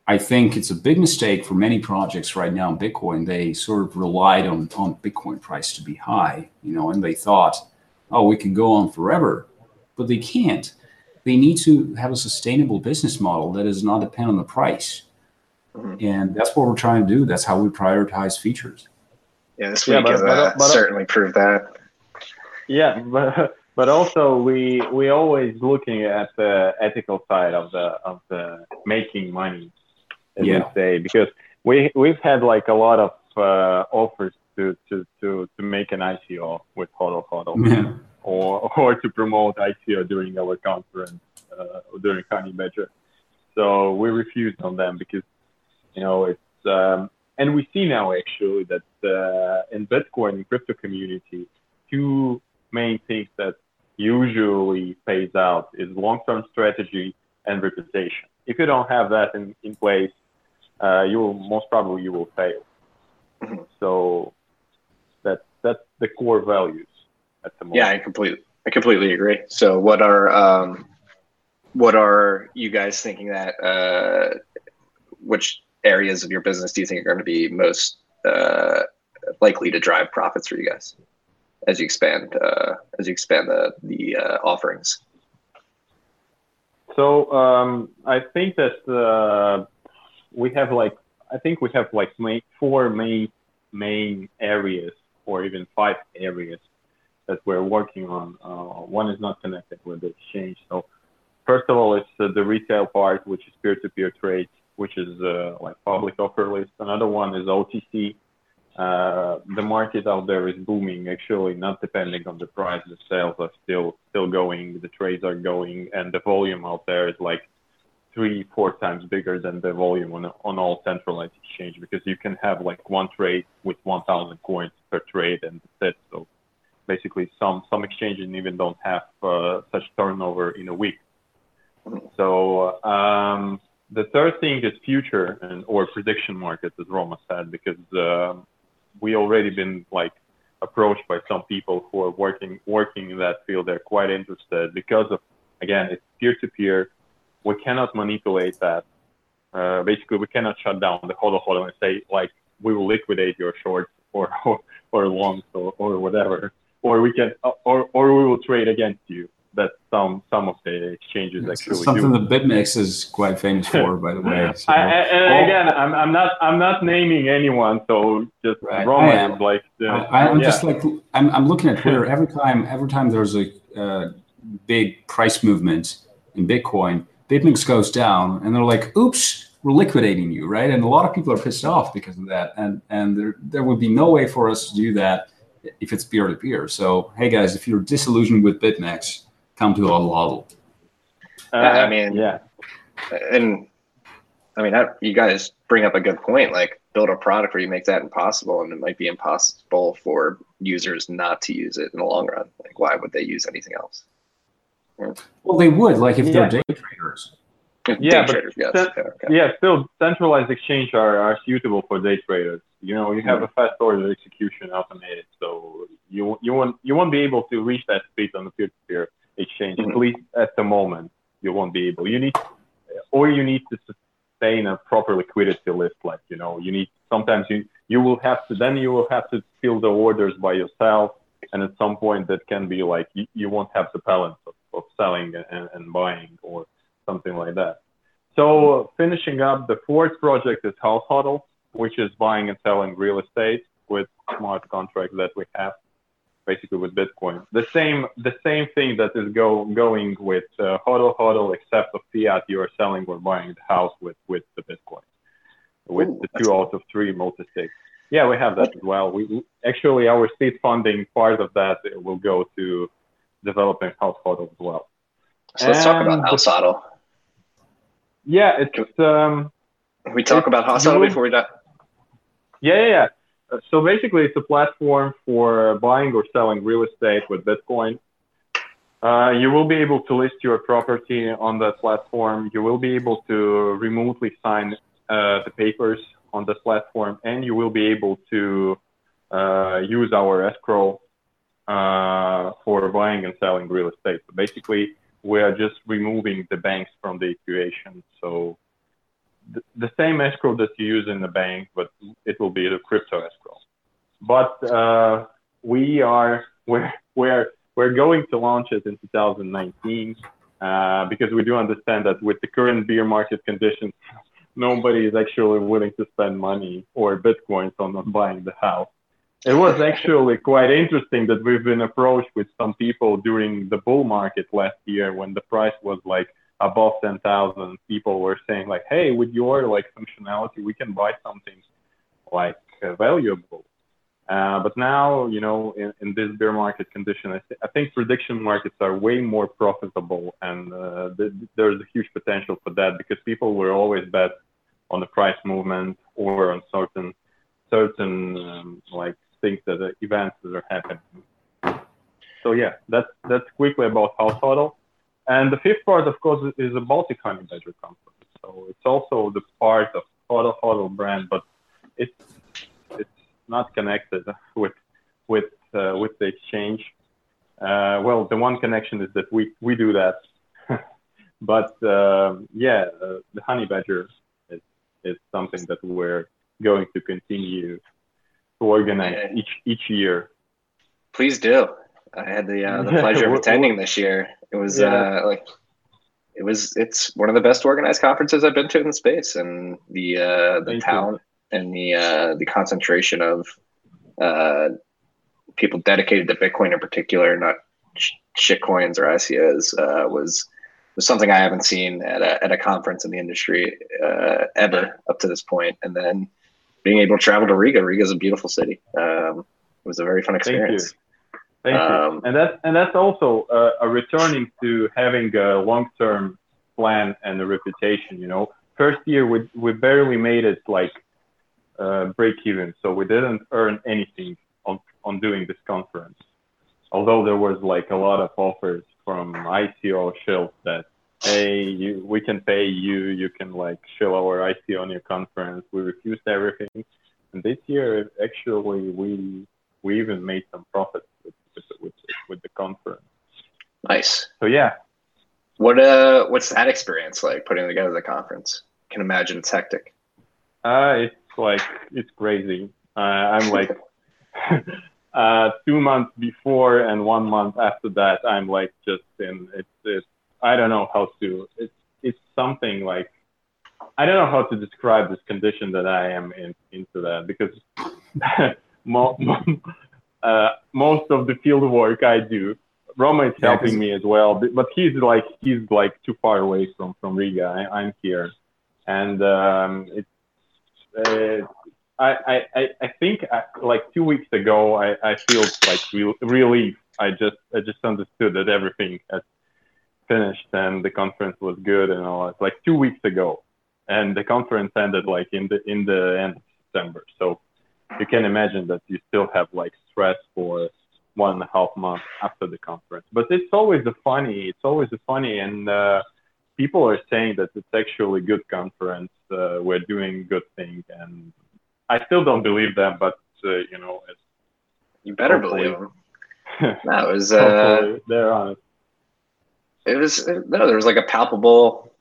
I think it's a big mistake for many projects right now in Bitcoin. They sort of relied on on Bitcoin price to be high, you know, and they thought, oh, we can go on forever, but they can't. They need to have a sustainable business model that does not depend on the price, Mhm. and that's what we're trying to do. That's how we prioritize features. Yeah, this Yeah, week but- has but- uh, but- certainly proved that. Yeah, but but also we we always looking at the ethical side of the of the making money, as Yeah. we say, because we we've had like a lot of uh, offers to, to to to make an ICO with Hodl Hodl Yeah. or or to promote ICO during our conference uh, during Honey Badger. So we refused on them because you know it's um, and we see now actually that uh, in Bitcoin and crypto community, two main things that usually pays out is long-term strategy and reputation. If you don't have that in, in place, uh, you will most probably you will fail. Mhm. So that's that's the core values at the moment. Yeah, I completely, I completely agree. So, what are, um, what are you guys thinking that, uh, which areas of your business do you think are going to be most uh, likely to drive profits for you guys as you expand, uh, as you expand the the uh, offerings? So um, I think that uh, we have like I think we have like main, four main main areas or even five areas that we're working on. Uh, one is not connected with the exchange. So first of all, it's the retail part, which is peer-to-peer trade, which is uh, like public offer list. Another one is OTC. Uh, the market out there is booming. Actually, not depending on the price, the sales are still still going, the trades are going, and the volume out there is like three, four times bigger than the volume on on all centralized exchange because you can have like one trade with 1,000 coins per trade, and that's it. So basically, some some exchanges even don't have uh, such turnover in a week. So um, the third thing is future and or prediction markets, as Roma said, because um, we already been like approached by some people who are working working in that field. They're quite interested because of again it's peer to peer. We cannot manipulate that. Uh, basically, we cannot shut down the hodl hodl and say like we will liquidate your shorts or or, or longs or, or whatever, or we can or or we will trade against you. That some some of the exchanges It's actually something do. that BitMEX is quite famous for, by the way. So- I, and again, I'm, I'm not I'm not naming anyone, so just Right, Roman I am. like uh, I, I'm yeah. just like I'm, I'm looking at Twitter every time every time there's a uh, big price movement in Bitcoin, BitMEX goes down, and they're like, "Oops, we're liquidating you," right? And a lot of people are pissed off because of that, and and there there would be no way for us to do that if it's peer to peer. So hey guys, if you're disillusioned with BitMEX, come to Hodl Hodl. Uh, I mean- yeah, And I mean, that, you guys bring up a good point. Like, build a product where you make that impossible, and it might be impossible for users not to use it in the long run. Like, why would they use anything else? Well, they would like if Yeah. they're day traders. Day Yeah, but traders, yes. that- Yeah, okay. yeah. Still, centralized exchange are, are suitable for day traders. You know, you have a fast order execution automated, so you you won't you won't be able to reach that speed on the peer-to-peer exchange. At Mhm. least at the moment, you won't be able. You need, or you need to sustain a proper liquidity list. Like you know, you need sometimes you you will have to then you will have to fill the orders by yourself, and at some point that can be like you, you won't have the balance of, of selling and, and buying or something like that. So finishing up, the fourth project is House Hodl, which is buying and selling real estate with smart contracts that we have, basically with Bitcoin. The same the same thing that is go going with uh, Hodl Hodl, except of fiat, you are selling or buying the house with with the Bitcoin, with Ooh, the two cool. out of three multi-sig. Yeah, we have that as well. We we- actually our seed funding part of that will go to developing House Hodl as well. So let's talk about House Hodl. Yeah, it's um, Can we talk about House Hodl before we die? Yeah, yeah, yeah. Uh, so basically, it's a platform for buying or selling real estate with Bitcoin. Uh, you will be able to list your property on that platform. You will be able to remotely sign uh, the papers on the platform, and you will be able to uh, use our escrow uh, for buying and selling real estate. So basically, we are just removing the banks from the equation. So the, the same escrow that you use in the bank, but it will be the crypto escrow. But uh, we are we're we're we're going to launch it in 2019 uh, because we do understand that with the current bear market conditions, nobody is actually willing to spend money or bitcoins on buying the house. It was actually quite interesting that we've been approached with some people during the bull market last year when the price was like above 10,000. People were saying like, "Hey, with your like functionality, we can buy something like uh, valuable." Uh, but now, you know, in, in this bear market condition, I, th- I, think prediction markets are way more profitable, and uh, th- there's a huge potential for that because people will always bet on the price movement or on certain certain um, like things that the events that are happening. So yeah, that's that's quickly about House Hodl. And the fifth part, of course, is the Baltic Honey Badger Conference. So it's also the part of Hodl Hodl brand, but it's it's not connected with with uh, with the exchange. Uh, well, the one connection is that we we do that, but uh, yeah, uh, the Honey Badger is is something that we're going to continue to organize each each year. Please do. I had the uh, the pleasure of attending this year. It was yeah. uh, like it was it's one of the best organized conferences I've been to in the space, and the uh, the Thank talent you. and the uh, the concentration of uh, people dedicated to Bitcoin in particular, not sh- shit coins or ICOs, uh, was was something I haven't seen at a at a conference in the industry uh, ever up to this point. And then being able to travel to Riga, Riga is a beautiful city. Um, it was a very fun experience. Thank um, you. And that's and that's also uh, a returning to having a long-term plan and a reputation. You know, first year we we barely made it like uh, break even, so we didn't earn anything on on doing this conference. Although there was like a lot of offers from ICO shills that hey, you, we can pay you, you can like show our ICO on your conference. We refused everything, and this year actually we we even made some profits with with, with, with the conference. Nice. So yeah. What uh, what's that experience like putting together the conference? I can imagine it's hectic. Uh, it's like it's crazy. Uh, I'm like uh, two months before and one month after that. I'm like just in it's it's I don't know how to it's it's something like I don't know how to describe this condition that I am in into that because uh, most of the field work I do. Roma is yeah, helping me as well, but he's like he's like too far away from from Riga. I, am here, and um, it's. Uh, I, I, I think I, uh, like two weeks ago, I, I feel like real, relief. I just I just understood that everything has finished and the conference was good and all that. Like two weeks ago, and the conference ended like in the in the end of September. So you can imagine that you still have like stress for one and a half months after the conference. But it's always a funny, it's always a funny, and uh, people are saying that it's actually a good conference. Uh, we're doing good thing, and I still don't believe them, but uh, you know, it's, you better believe them. that was uh, they're honest. It was no, there was like a palpable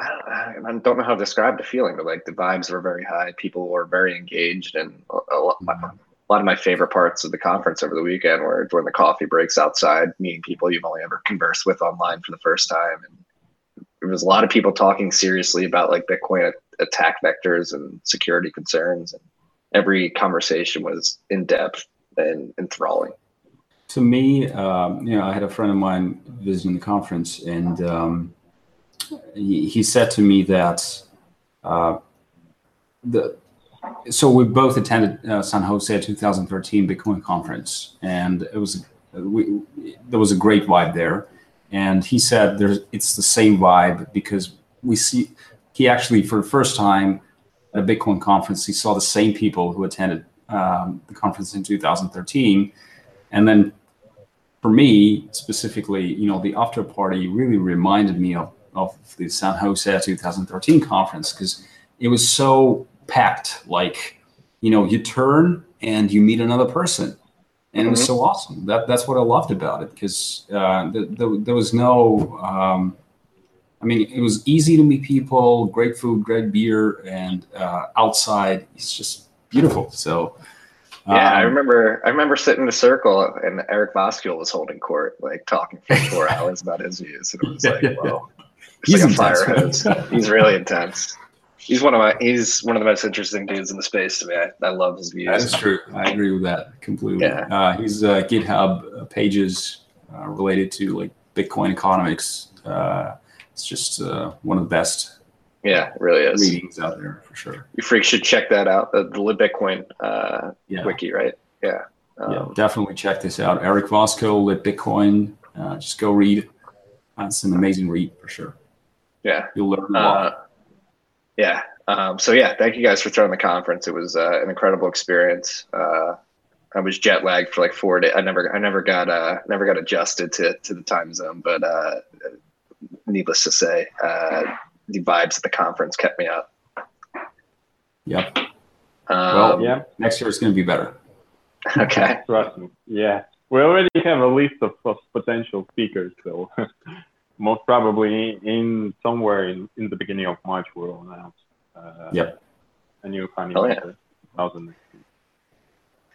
I don't, know how to describe the feeling, but like the vibes were very high. People were very engaged, and a, lot, mm-hmm. a lot of my favorite parts of the conference over the weekend were during the coffee breaks outside, meeting people you've only ever conversed with online for the first time, and there was a lot of people talking seriously about like Bitcoin attack vectors and security concerns, and every conversation was in depth and enthralling. To me, um, you know, I had a friend of mine visiting the conference, and um, he, he said to me that uh, the so we both attended uh, San Jose 2013 Bitcoin conference, and it was we, there was a great vibe there. And he said there's it's the same vibe because we see he actually for the first time at a Bitcoin conference he saw the same people who attended um, the conference in 2013, and then for me specifically, you know, the after party really reminded me of of the San Jose 2013 conference because it was so packed. Like, you know, you turn and you meet another person, and it was so awesome. That that's what I loved about it because uh, the, the, there was no. Um, I mean, it was easy to meet people, great food, great beer, and uh, outside it's just beautiful. So. Yeah, I um, remember. I remember sitting in a circle, and Eric Voskuil was holding court, like talking for four hours about his views, and it was Yeah, like, yeah, yeah. He's like a fire intense. hose. He's really intense. He's one of my. He's one of the most interesting dudes in the space to me. I, I love his views. That is true. I agree with that completely. Yeah. Uh, his uh, GitHub pages uh, related to like Bitcoin economics. Uh, it's just uh, one of the best Yeah, really is. readings out there for sure. You freaks should check that out. The, the LibBitcoin uh, Yeah, wiki, right? Yeah. Um, yeah, definitely check this out. Eric Voskuil, Lit Bitcoin. Uh, just go read. That's an amazing read for sure. Yeah. You'll learn a lot. Uh, yeah. Um, so yeah, thank you guys for throwing the conference. It was uh, an incredible experience. Uh, I was jet lagged for like four days. I never, I never got, uh, never got adjusted to to the time zone. But uh, needless to say, uh, the vibes at the conference kept me up. Yep. Um, Well, Yeah, Next year it's going to be better. Okay. trust me. Yeah, we already have a list of, of potential speakers, so most probably in somewhere in, in the beginning of March we'll announce uh, Yep. a new funny Oh, yeah. mentor, 2000.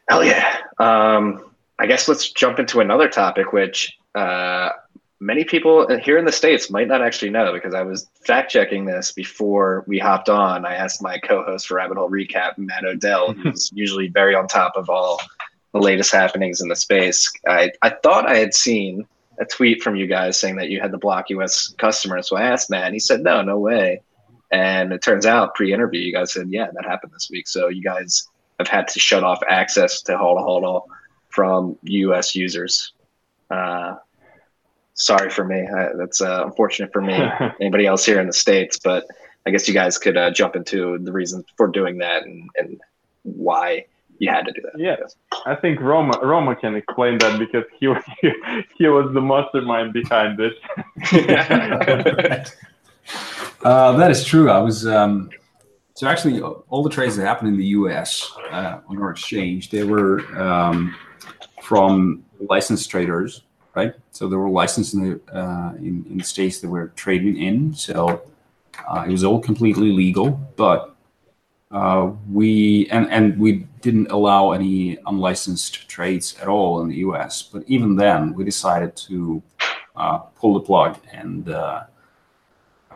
Hell yeah. Um, I guess let's jump into another topic, which uh, many people here in the States might not actually know because I was fact checking this before we hopped on. I asked my co host for Rabbit Hole Recap, Matt Odell, who's usually very on top of all the latest happenings in the space. I, I thought I had seen a tweet from you guys saying that you had the block US customer. So I asked Matt, and he said, no, no way. And it turns out pre interview, you guys said, yeah, that happened this week. So you guys have had to shut off access to Hodl Hodl from US users. Uh, sorry for me. I, that's uh, unfortunate for me. Anybody else here in the States, but I guess you guys could uh, jump into the reasons for doing that and, and why you had to do that. Yeah. I think Roma Roma can explain that because he was he was the mastermind behind this. Uh, that is true. I was um, so actually all the trades that happened in the U.S. Uh, on our exchange, they were um, from licensed traders, right? So they were licensed in the uh, in, in the states that we're trading in. So uh, it was all completely legal, but uh, we and and we didn't allow any unlicensed trades at all in the U.S. But even then, we decided to uh, pull the plug and uh,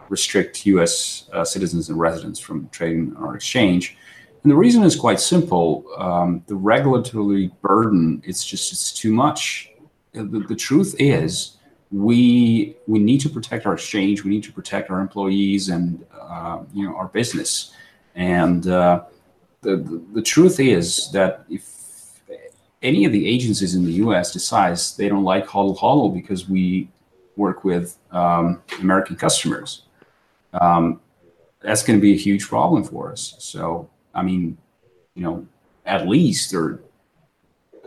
restrict U.S. Uh, citizens and residents from trading on our exchange. And the reason is quite simple: um, the regulatory burden. It's just it's too much. Uh, The, the truth is, we we need to protect our exchange. We need to protect our employees and uh, you know our business. And uh, the, the the truth is that if any of the agencies in the U.S. decides they don't like Hodl Hodl because we work with um, American customers, um, that's going to be a huge problem for us. So, I mean, you know, at least or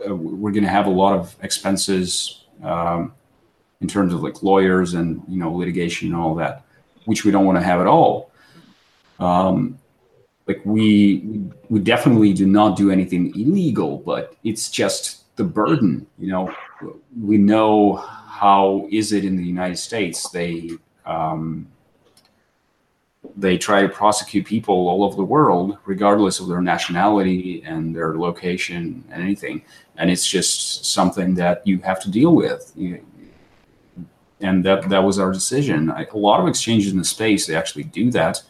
uh, we're going to have a lot of expenses um, in terms of like lawyers and you know litigation and all that, which we don't want to have at all. Um, like we we definitely do not do anything illegal, but it's just the burden. You know, we know how is it in the United States? They um, they try to prosecute people all over the world, regardless of their nationality and their location and anything. And it's just something that you have to deal with. And that that was our decision. I, a lot of exchanges in the space they actually do that.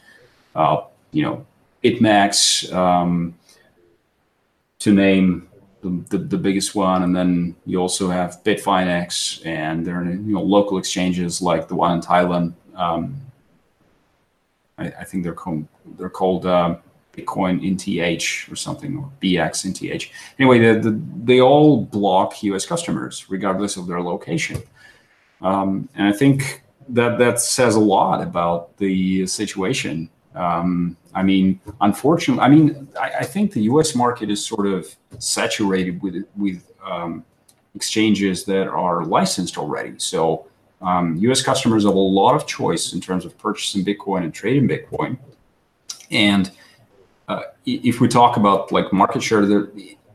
Uh, you know, BitMEX, um, to name the, the, the biggest one, and then you also have Bitfinex, and there are you know local exchanges like the one in Thailand. Um, I, I think they're called they're called uh, Bitcoin NTH or something or BX NTH. Anyway, the, the, they all block U.S. customers regardless of their location, um, and I think that that says a lot about the situation Um, I mean, unfortunately, I mean, I, I, think the U.S. market is sort of saturated with with um, exchanges that are licensed already. So um, U.S. customers have a lot of choice in terms of purchasing Bitcoin and trading Bitcoin. And uh, if we talk about like market share, there,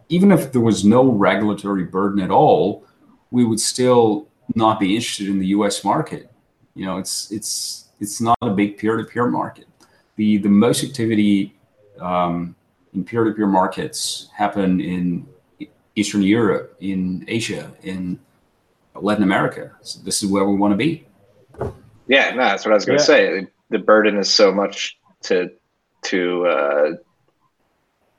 even if there was no regulatory burden at all, we would still not be interested in the U.S. market. You know, it's it's it's not a big peer-to-peer market. The the most activity um, in peer-to-peer markets happen in Eastern Europe, in Asia, in Latin America. So this is where we want to be. Yeah, no, that's what I was going to yeah. say. The burden is so much to to uh,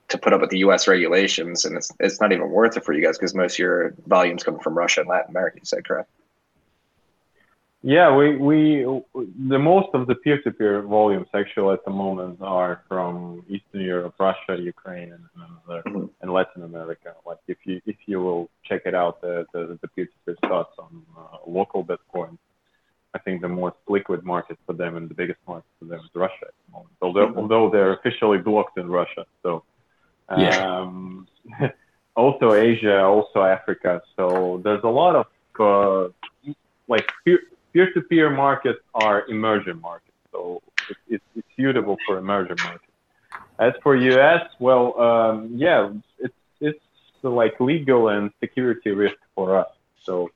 to put up with the U.S. regulations, and it's it's not even worth it for you guys because most of your volumes come from Russia and Latin America. You said correct? Yeah, we we the most of the peer-to-peer volumes actually at the moment are from Eastern Europe, Russia, Ukraine, and mm-hmm. and Latin America. Like if you if you will check it out, the the, the peer-to-peer starts on uh, local Bitcoin. I think the most liquid market for them and the biggest market for them is Russia at the moment. Although mm-hmm. although they're officially blocked in Russia, so um, yeah. also Asia, also Africa. So there's a lot of uh, like peer peer-to-peer markets are emerging markets, so it's, it's suitable for emerging markets. As for US, well, um, yeah, it's it's like legal and security risk for us. So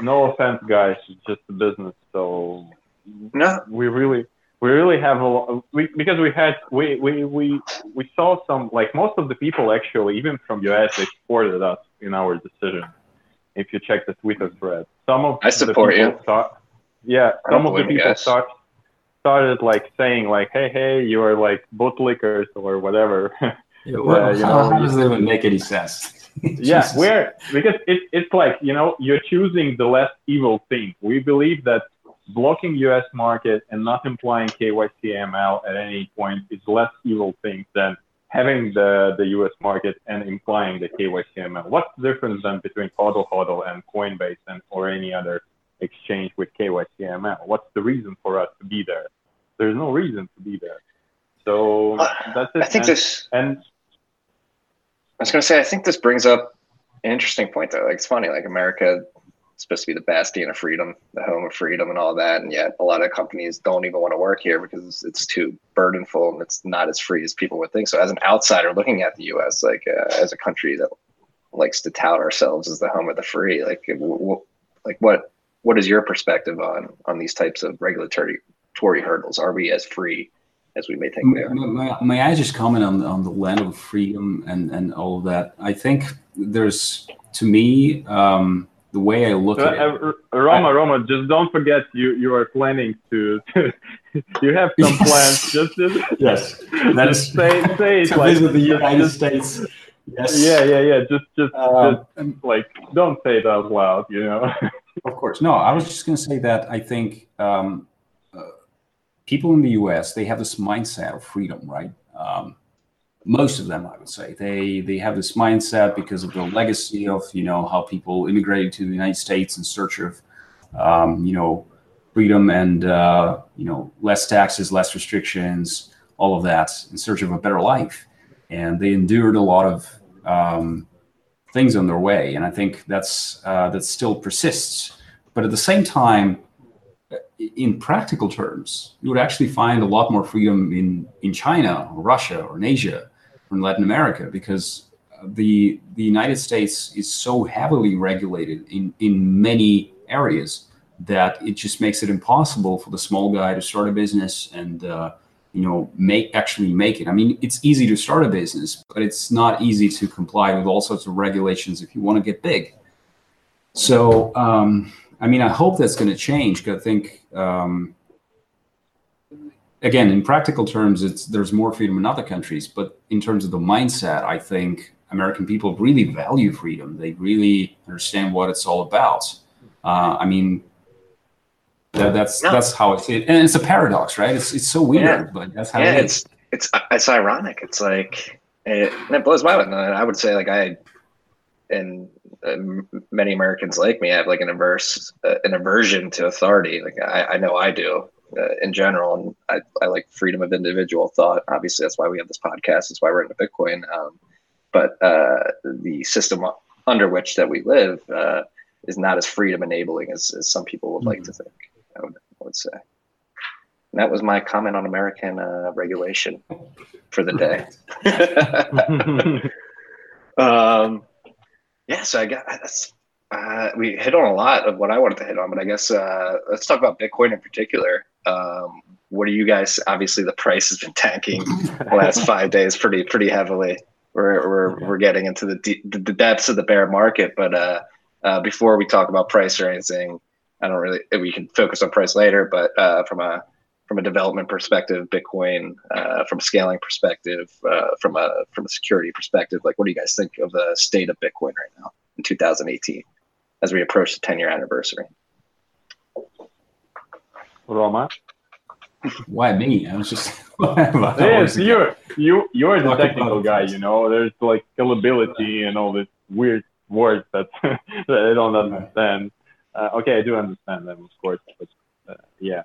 no offense, guys, it's just a business. So no. we really we really have a lot we, because we had we, we we we saw some like most of the people actually even from us they supported us in our decision if you check the Twitter thread. Some of I support you. Start, yeah, some of the people start, started like saying like, "Hey, hey, you are like bootlickers or whatever." yeah, well, uh, you know, how does that even make any sense? yeah, we're because it, it's like you know you're choosing the less evil thing. We believe that blocking U.S. market and not implying KYC AML at any point is less evil thing than having the, the US market and implying the KYCML. What's the difference then between HODL HODL and Coinbase and or any other exchange with KYCML? What's the reason for us to be there? There's no reason to be there. So uh, that's it. I think and, this and I was gonna say I think this brings up an interesting point though. Like it's funny, like America supposed to be the bastion of freedom, the home of freedom, and all that. And yet, a lot of companies don't even want to work here because it's too burdenful and it's not as free as people would think. So, as an outsider looking at the U.S., like uh, as a country that likes to tout ourselves as the home of the free, like, w- like what what is your perspective on on these types of regulatory Tory hurdles? Are we as free as we may think we are? May, may I just comment on on the land of freedom and and all of that? I think there's to me. Um, the way I look uh, at it. Uh, Roma, I, Roma, just don't forget you you are planning to. to you have some yes. plans. Just, just yes, that is say say to like, visit the United just, States. Yes. Yeah, yeah, yeah. Just just, um, just like don't say it out loud. You know. of course, no. I was just going to say that I think um, uh, people in the U.S. they have this mindset of freedom, right? Um, most of them, I would say, they they have this mindset because of the legacy of you know how people immigrated to the United States in search of um, you know freedom and uh, you know less taxes, less restrictions, all of that in search of a better life, and they endured a lot of um, things on their way, and I think that's uh, that still persists. But at the same time, in practical terms, you would actually find a lot more freedom in, in China or Russia or in Asia in Latin America because the the United States is so heavily regulated in, in many areas that it just makes it impossible for the small guy to start a business and uh, you know make actually make it. I mean, it's easy to start a business, but it's not easy to comply with all sorts of regulations if you want to get big. So um, I mean, I hope that's going to change. I think, um, again, in practical terms, it's there's more freedom in other countries. But in terms of the mindset, I think American people really value freedom. They really understand what it's all about. Uh, I mean, that, that's no. that's how it's it, and it's a paradox, right? It's it's so weird, yeah. but that's how yeah, it is. It's it's it's ironic. It's like it, it blows my mind. I would say like I and uh, many Americans like me have like an averse uh, an aversion to authority. Like I, I know I do uh, in general, and I, I like freedom of individual thought. Obviously, that's why we have this podcast. That's why we're into Bitcoin. Um, but uh, the system under which that we live uh, is not as freedom enabling as, as some people would like to think. I would, I would say. And that was my comment on American uh, regulation for the day. um, yeah, so I guess uh, we hit on a lot of what I wanted to hit on, but I guess uh, let's talk about Bitcoin in particular. Um, what are you guys? Obviously, the price has been tanking the last five days pretty pretty heavily. We're we're, we're getting into the, de- the depths of the bear market, but uh, uh, before we talk about price or anything, I don't really. We can focus on price later, but uh, from a from a development perspective, Bitcoin, uh, from a scaling perspective, uh, from a from a security perspective, like what do you guys think of the state of Bitcoin right now in 2018 as we approach the 10 year anniversary? Roma. Why me? I was just. yes, you're you you're the technical guy. You know, there's like scalability and all this weird words that, that I don't understand. Uh, okay, I do understand them, of course, but uh, yeah.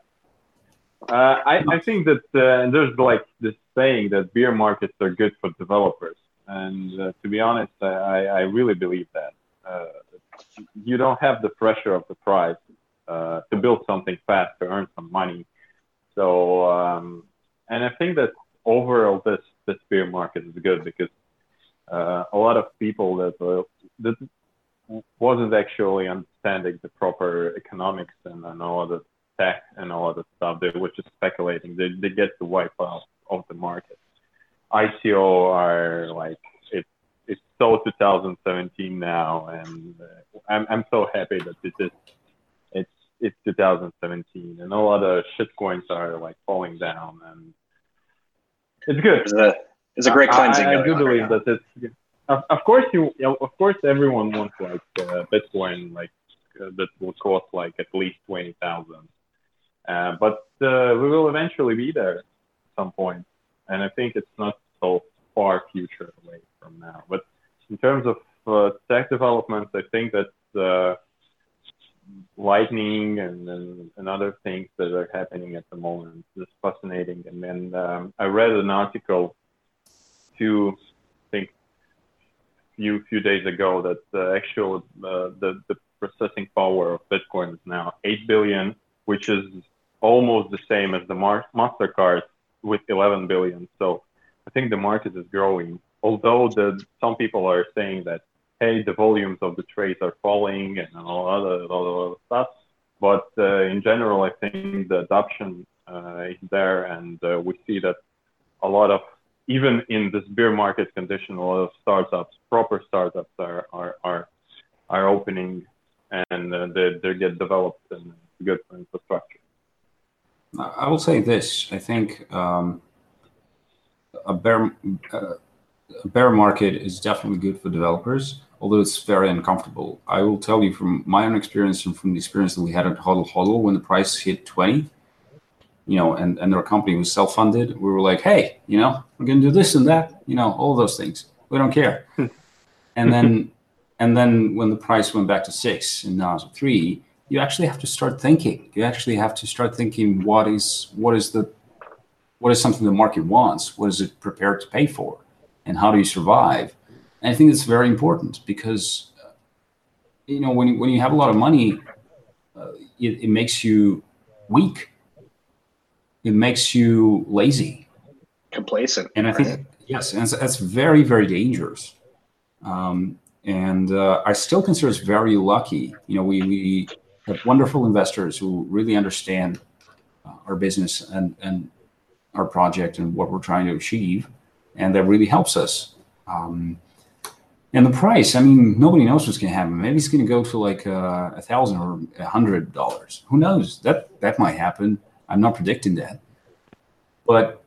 Uh, I, I think that uh, there's like this saying that beer markets are good for developers, and uh, to be honest, I, I really believe that. Uh, you don't have the pressure of the price to build something fast to earn some money. So, um, and I think that overall this this beer market is good because a lot of people that that wasn't actually understanding the proper economics and, and all the tech and all the stuff. They were just speculating. They, they get to wipe out of the market. ICO are like it's it's so 2017 now, and uh, I'm I'm so happy that it is it's it's 2017, and all other shitcoins are like falling down, and it's good. It's a, it's a great cleansing. I, I do believe that it's of, of course you, you know, of course everyone wants like uh, Bitcoin like uh, that will cost like at least twenty thousand, uh, but uh, we will eventually be there at some point, and I think it's not so far future away from now. But in terms of uh, tech development, I think that uh, lightning and, and, and other things that are happening at the moment is fascinating. And then um, I read an article to few few days ago that the actual uh, the the processing power of Bitcoin is now eight billion, which is almost the same as the Mar- Mastercard with 11 billion. So I think the market is growing. Although the some people are saying that hey, the volumes of the trades are falling and all other all other stuff, but uh, in general, I think the adoption uh, is there, and uh, we see that a lot of even in this bear market condition, a lot of startups, proper startups, are are are, are opening and uh, they they get developed and good for infrastructure. I will say this: I think um, a bear uh, a bear market is definitely good for developers, although it's very uncomfortable. I will tell you from my own experience and from the experience that we had at Hodl Hodl when the price hit twenty you know, and, and our company was self-funded, we were like, hey, you know, we're gonna do this and that, you know, all those things. We don't care. and then and then when the price went back to six and now it's three, you actually have to start thinking. You actually have to start thinking what is what is the what is something the market wants? What is it prepared to pay for? And how do you survive? And I think it's very important because you know when you, when you have a lot of money, uh, it, it makes you weak it makes you lazy, complacent. And I think right? yes, and that's very very dangerous. Um, and uh, I still consider us very lucky. You know, we we have wonderful investors who really understand uh, our business and and our project and what we're trying to achieve, and that really helps us. Um, and the price, I mean, nobody knows what's going to happen. Maybe it's going to go to like uh, a thousand or a hundred dollars. Who knows? That that might happen. I'm not predicting that. But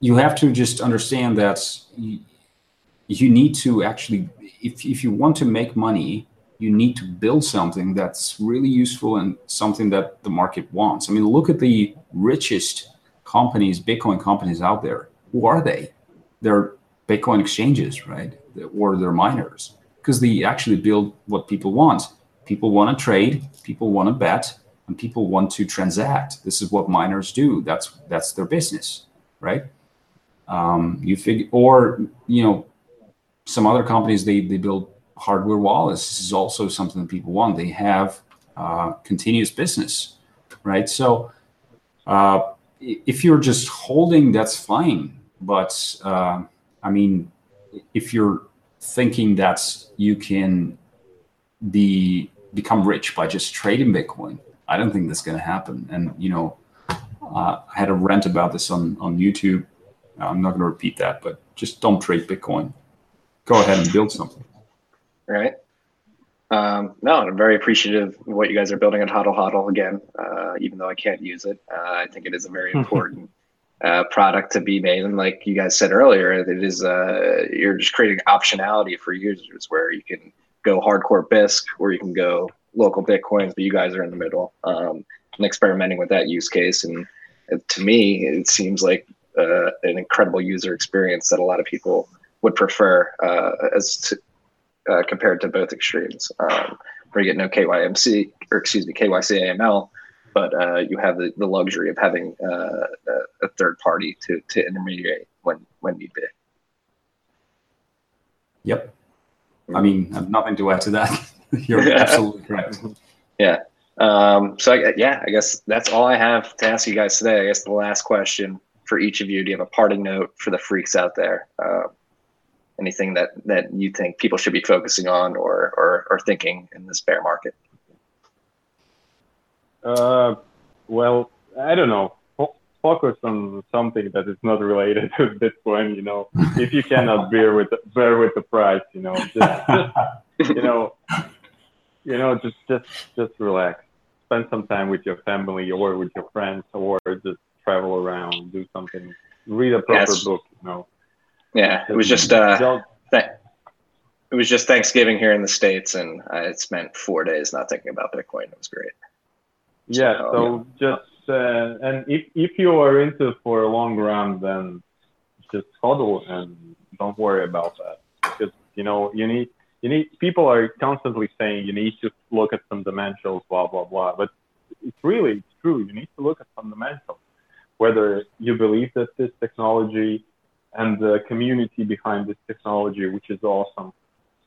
you have to just understand that you need to actually, if, if you want to make money, you need to build something that's really useful and something that the market wants. I mean, look at the richest companies, Bitcoin companies out there. Who are they? They're Bitcoin exchanges, right? Or they're miners because they actually build what people want. People want to trade, people want to bet, and people want to transact. This is what miners do. That's that's their business, right? Um, you figure, or you know, some other companies they they build hardware wallets. This is also something that people want. They have uh, continuous business, right? So uh, if you're just holding, that's fine. But uh, I mean, if you're thinking that you can be become rich by just trading Bitcoin, I don't think that's going to happen. And you know, uh, I had a rant about this on on YouTube. I'm not going to repeat that, but just don't trade Bitcoin. Go ahead and build something. Right. Um, no, I'm very appreciative of what you guys are building at Hodl Hodl again, uh, even though I can't use it. Uh, I think it is a very important uh, product to be made. And like you guys said earlier, it is, uh, you're just creating optionality for users where you can go hardcore Bisq or you can go LocalBitcoins, but you guys are in the middle um, and experimenting with that use case. And to me, it seems like uh, an incredible user experience that a lot of people would prefer uh, as to, uh, compared to both extremes. Um, where you get no KYMC or excuse me KYC AML, but uh, you have the, the luxury of having uh, a, a, third party to, to intermediate when when need be. Yep. I mean, I have nothing to add to that. You're absolutely correct. Yeah. Um, so I, yeah, I guess that's all I have to ask you guys today. I guess the last question for each of you: Do you have a parting note for the freaks out there? Uh, anything that that you think people should be focusing on or or, or thinking in this bear market? Uh, well, I don't know. Focus on something that is not related to Bitcoin. You know, if you cannot bear with the, bear with the price, you know, just, just you know, you know, just just just relax. Spend some time with your family or with your friends, or just travel around, do something, read a proper yes. book. You know, yeah, it was just uh, th- it was just Thanksgiving here in the states, and I spent four days not thinking about Bitcoin. It was great. Yeah, so, yeah. just uh, and if if you are into for a long run, then just hodl and don't worry about that because you know you need you need people are constantly saying you need to look at some fundamentals, blah blah blah, but it's really it's true. You need to look at fundamentals, whether you believe that this technology and the community behind this technology, which is awesome,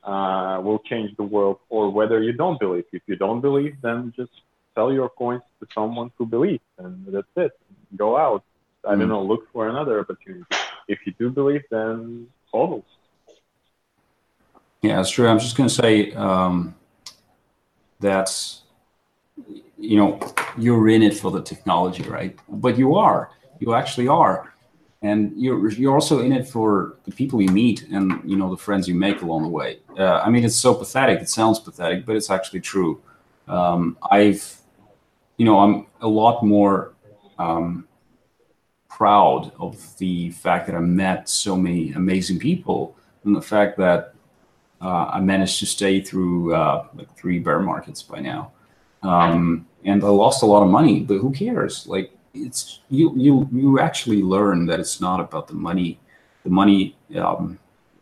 uh, will change the world, or whether you don't believe. If you don't believe, then just sell your coins to someone who believes, and that's it. Go out. I don't hmm. know, look for another opportunity. If you do believe, then follow. Yeah, that's true. I'm just going to say um, that you know you're in it for the technology, right? But you are. You actually are and you're you're also in it for the people you meet and you know the friends you make along the way. Uh, I mean, it's so pathetic. It sounds pathetic, but it's actually true. Um, I've, you know, I'm a lot more um, proud of the fact that I met so many amazing people, and the fact that uh, I managed to stay through uh, like three bear markets by now. Um, and I lost a lot of money, but who cares? Like it's you you you actually learn that it's not about the money the money um,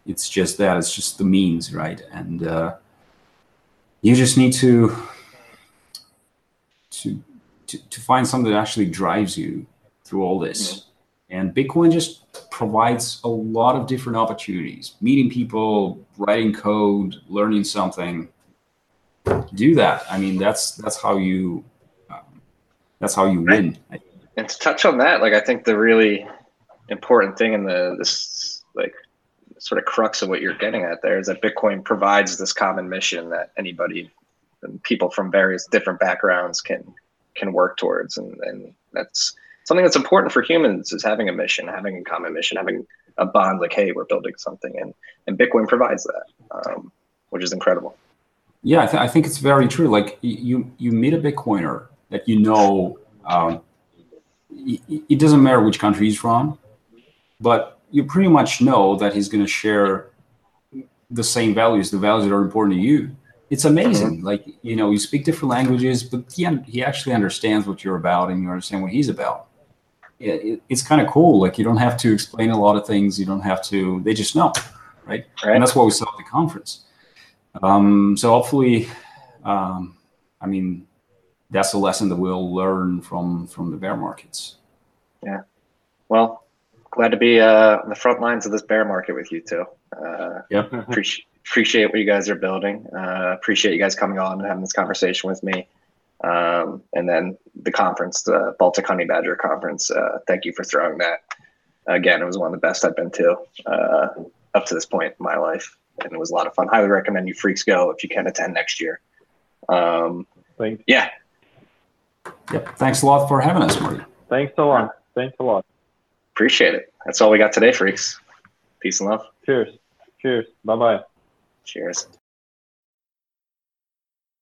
it's just that it's just the means right and uh, you just need to, to to to find something that actually drives you through all this. And bitcoin just provides a lot of different opportunities. Meeting people writing code learning something. Do that. I mean that's that's how you um, that's how you win. And to touch on that, like I think the really important thing in the this like sort of crux of what you're getting at there is that Bitcoin provides this common mission that anybody people from various different backgrounds can can work towards, and and that's something that's important for humans is having a mission, having a common mission, having a bond. Like, hey, we're building something, and and Bitcoin provides that, um, which is incredible. Yeah, I, th- I, think it's very true. Like you you meet a Bitcoiner that you know um, it doesn't matter which country he's from, but you pretty much know that he's going to share the same values, the values that are important to you. It's amazing. Mm-hmm. Like, you know, you speak different languages, but he, he actually understands what you're about and you understand what he's about. It, it, it's kind of cool. Like, you don't have to explain a lot of things. You don't have to, they just know. Right. right. And that's what we saw at the conference. Um, so hopefully, um, I mean, that's a lesson that we'll learn from from the bear markets. Yeah. Well, glad to be uh, on the front lines of this bear market with you too. Uh, Yep. appreciate appreciate what you guys are building. Uh, appreciate you guys coming on and having this conversation with me. Um, and then the conference, the Baltic Honey Badger Conference. Uh, thank you for throwing that. Again, it was one of the best I've been to uh, up to this point in my life, and it was a lot of fun. Highly recommend you freaks go if you can attend next year. Um, Thanks. yeah, Yep. Thanks a lot for having us, Marty. Thanks a lot. Thanks a lot. appreciate it. That's all we got today, freaks. Peace and love. Cheers. Cheers. Bye bye. Cheers.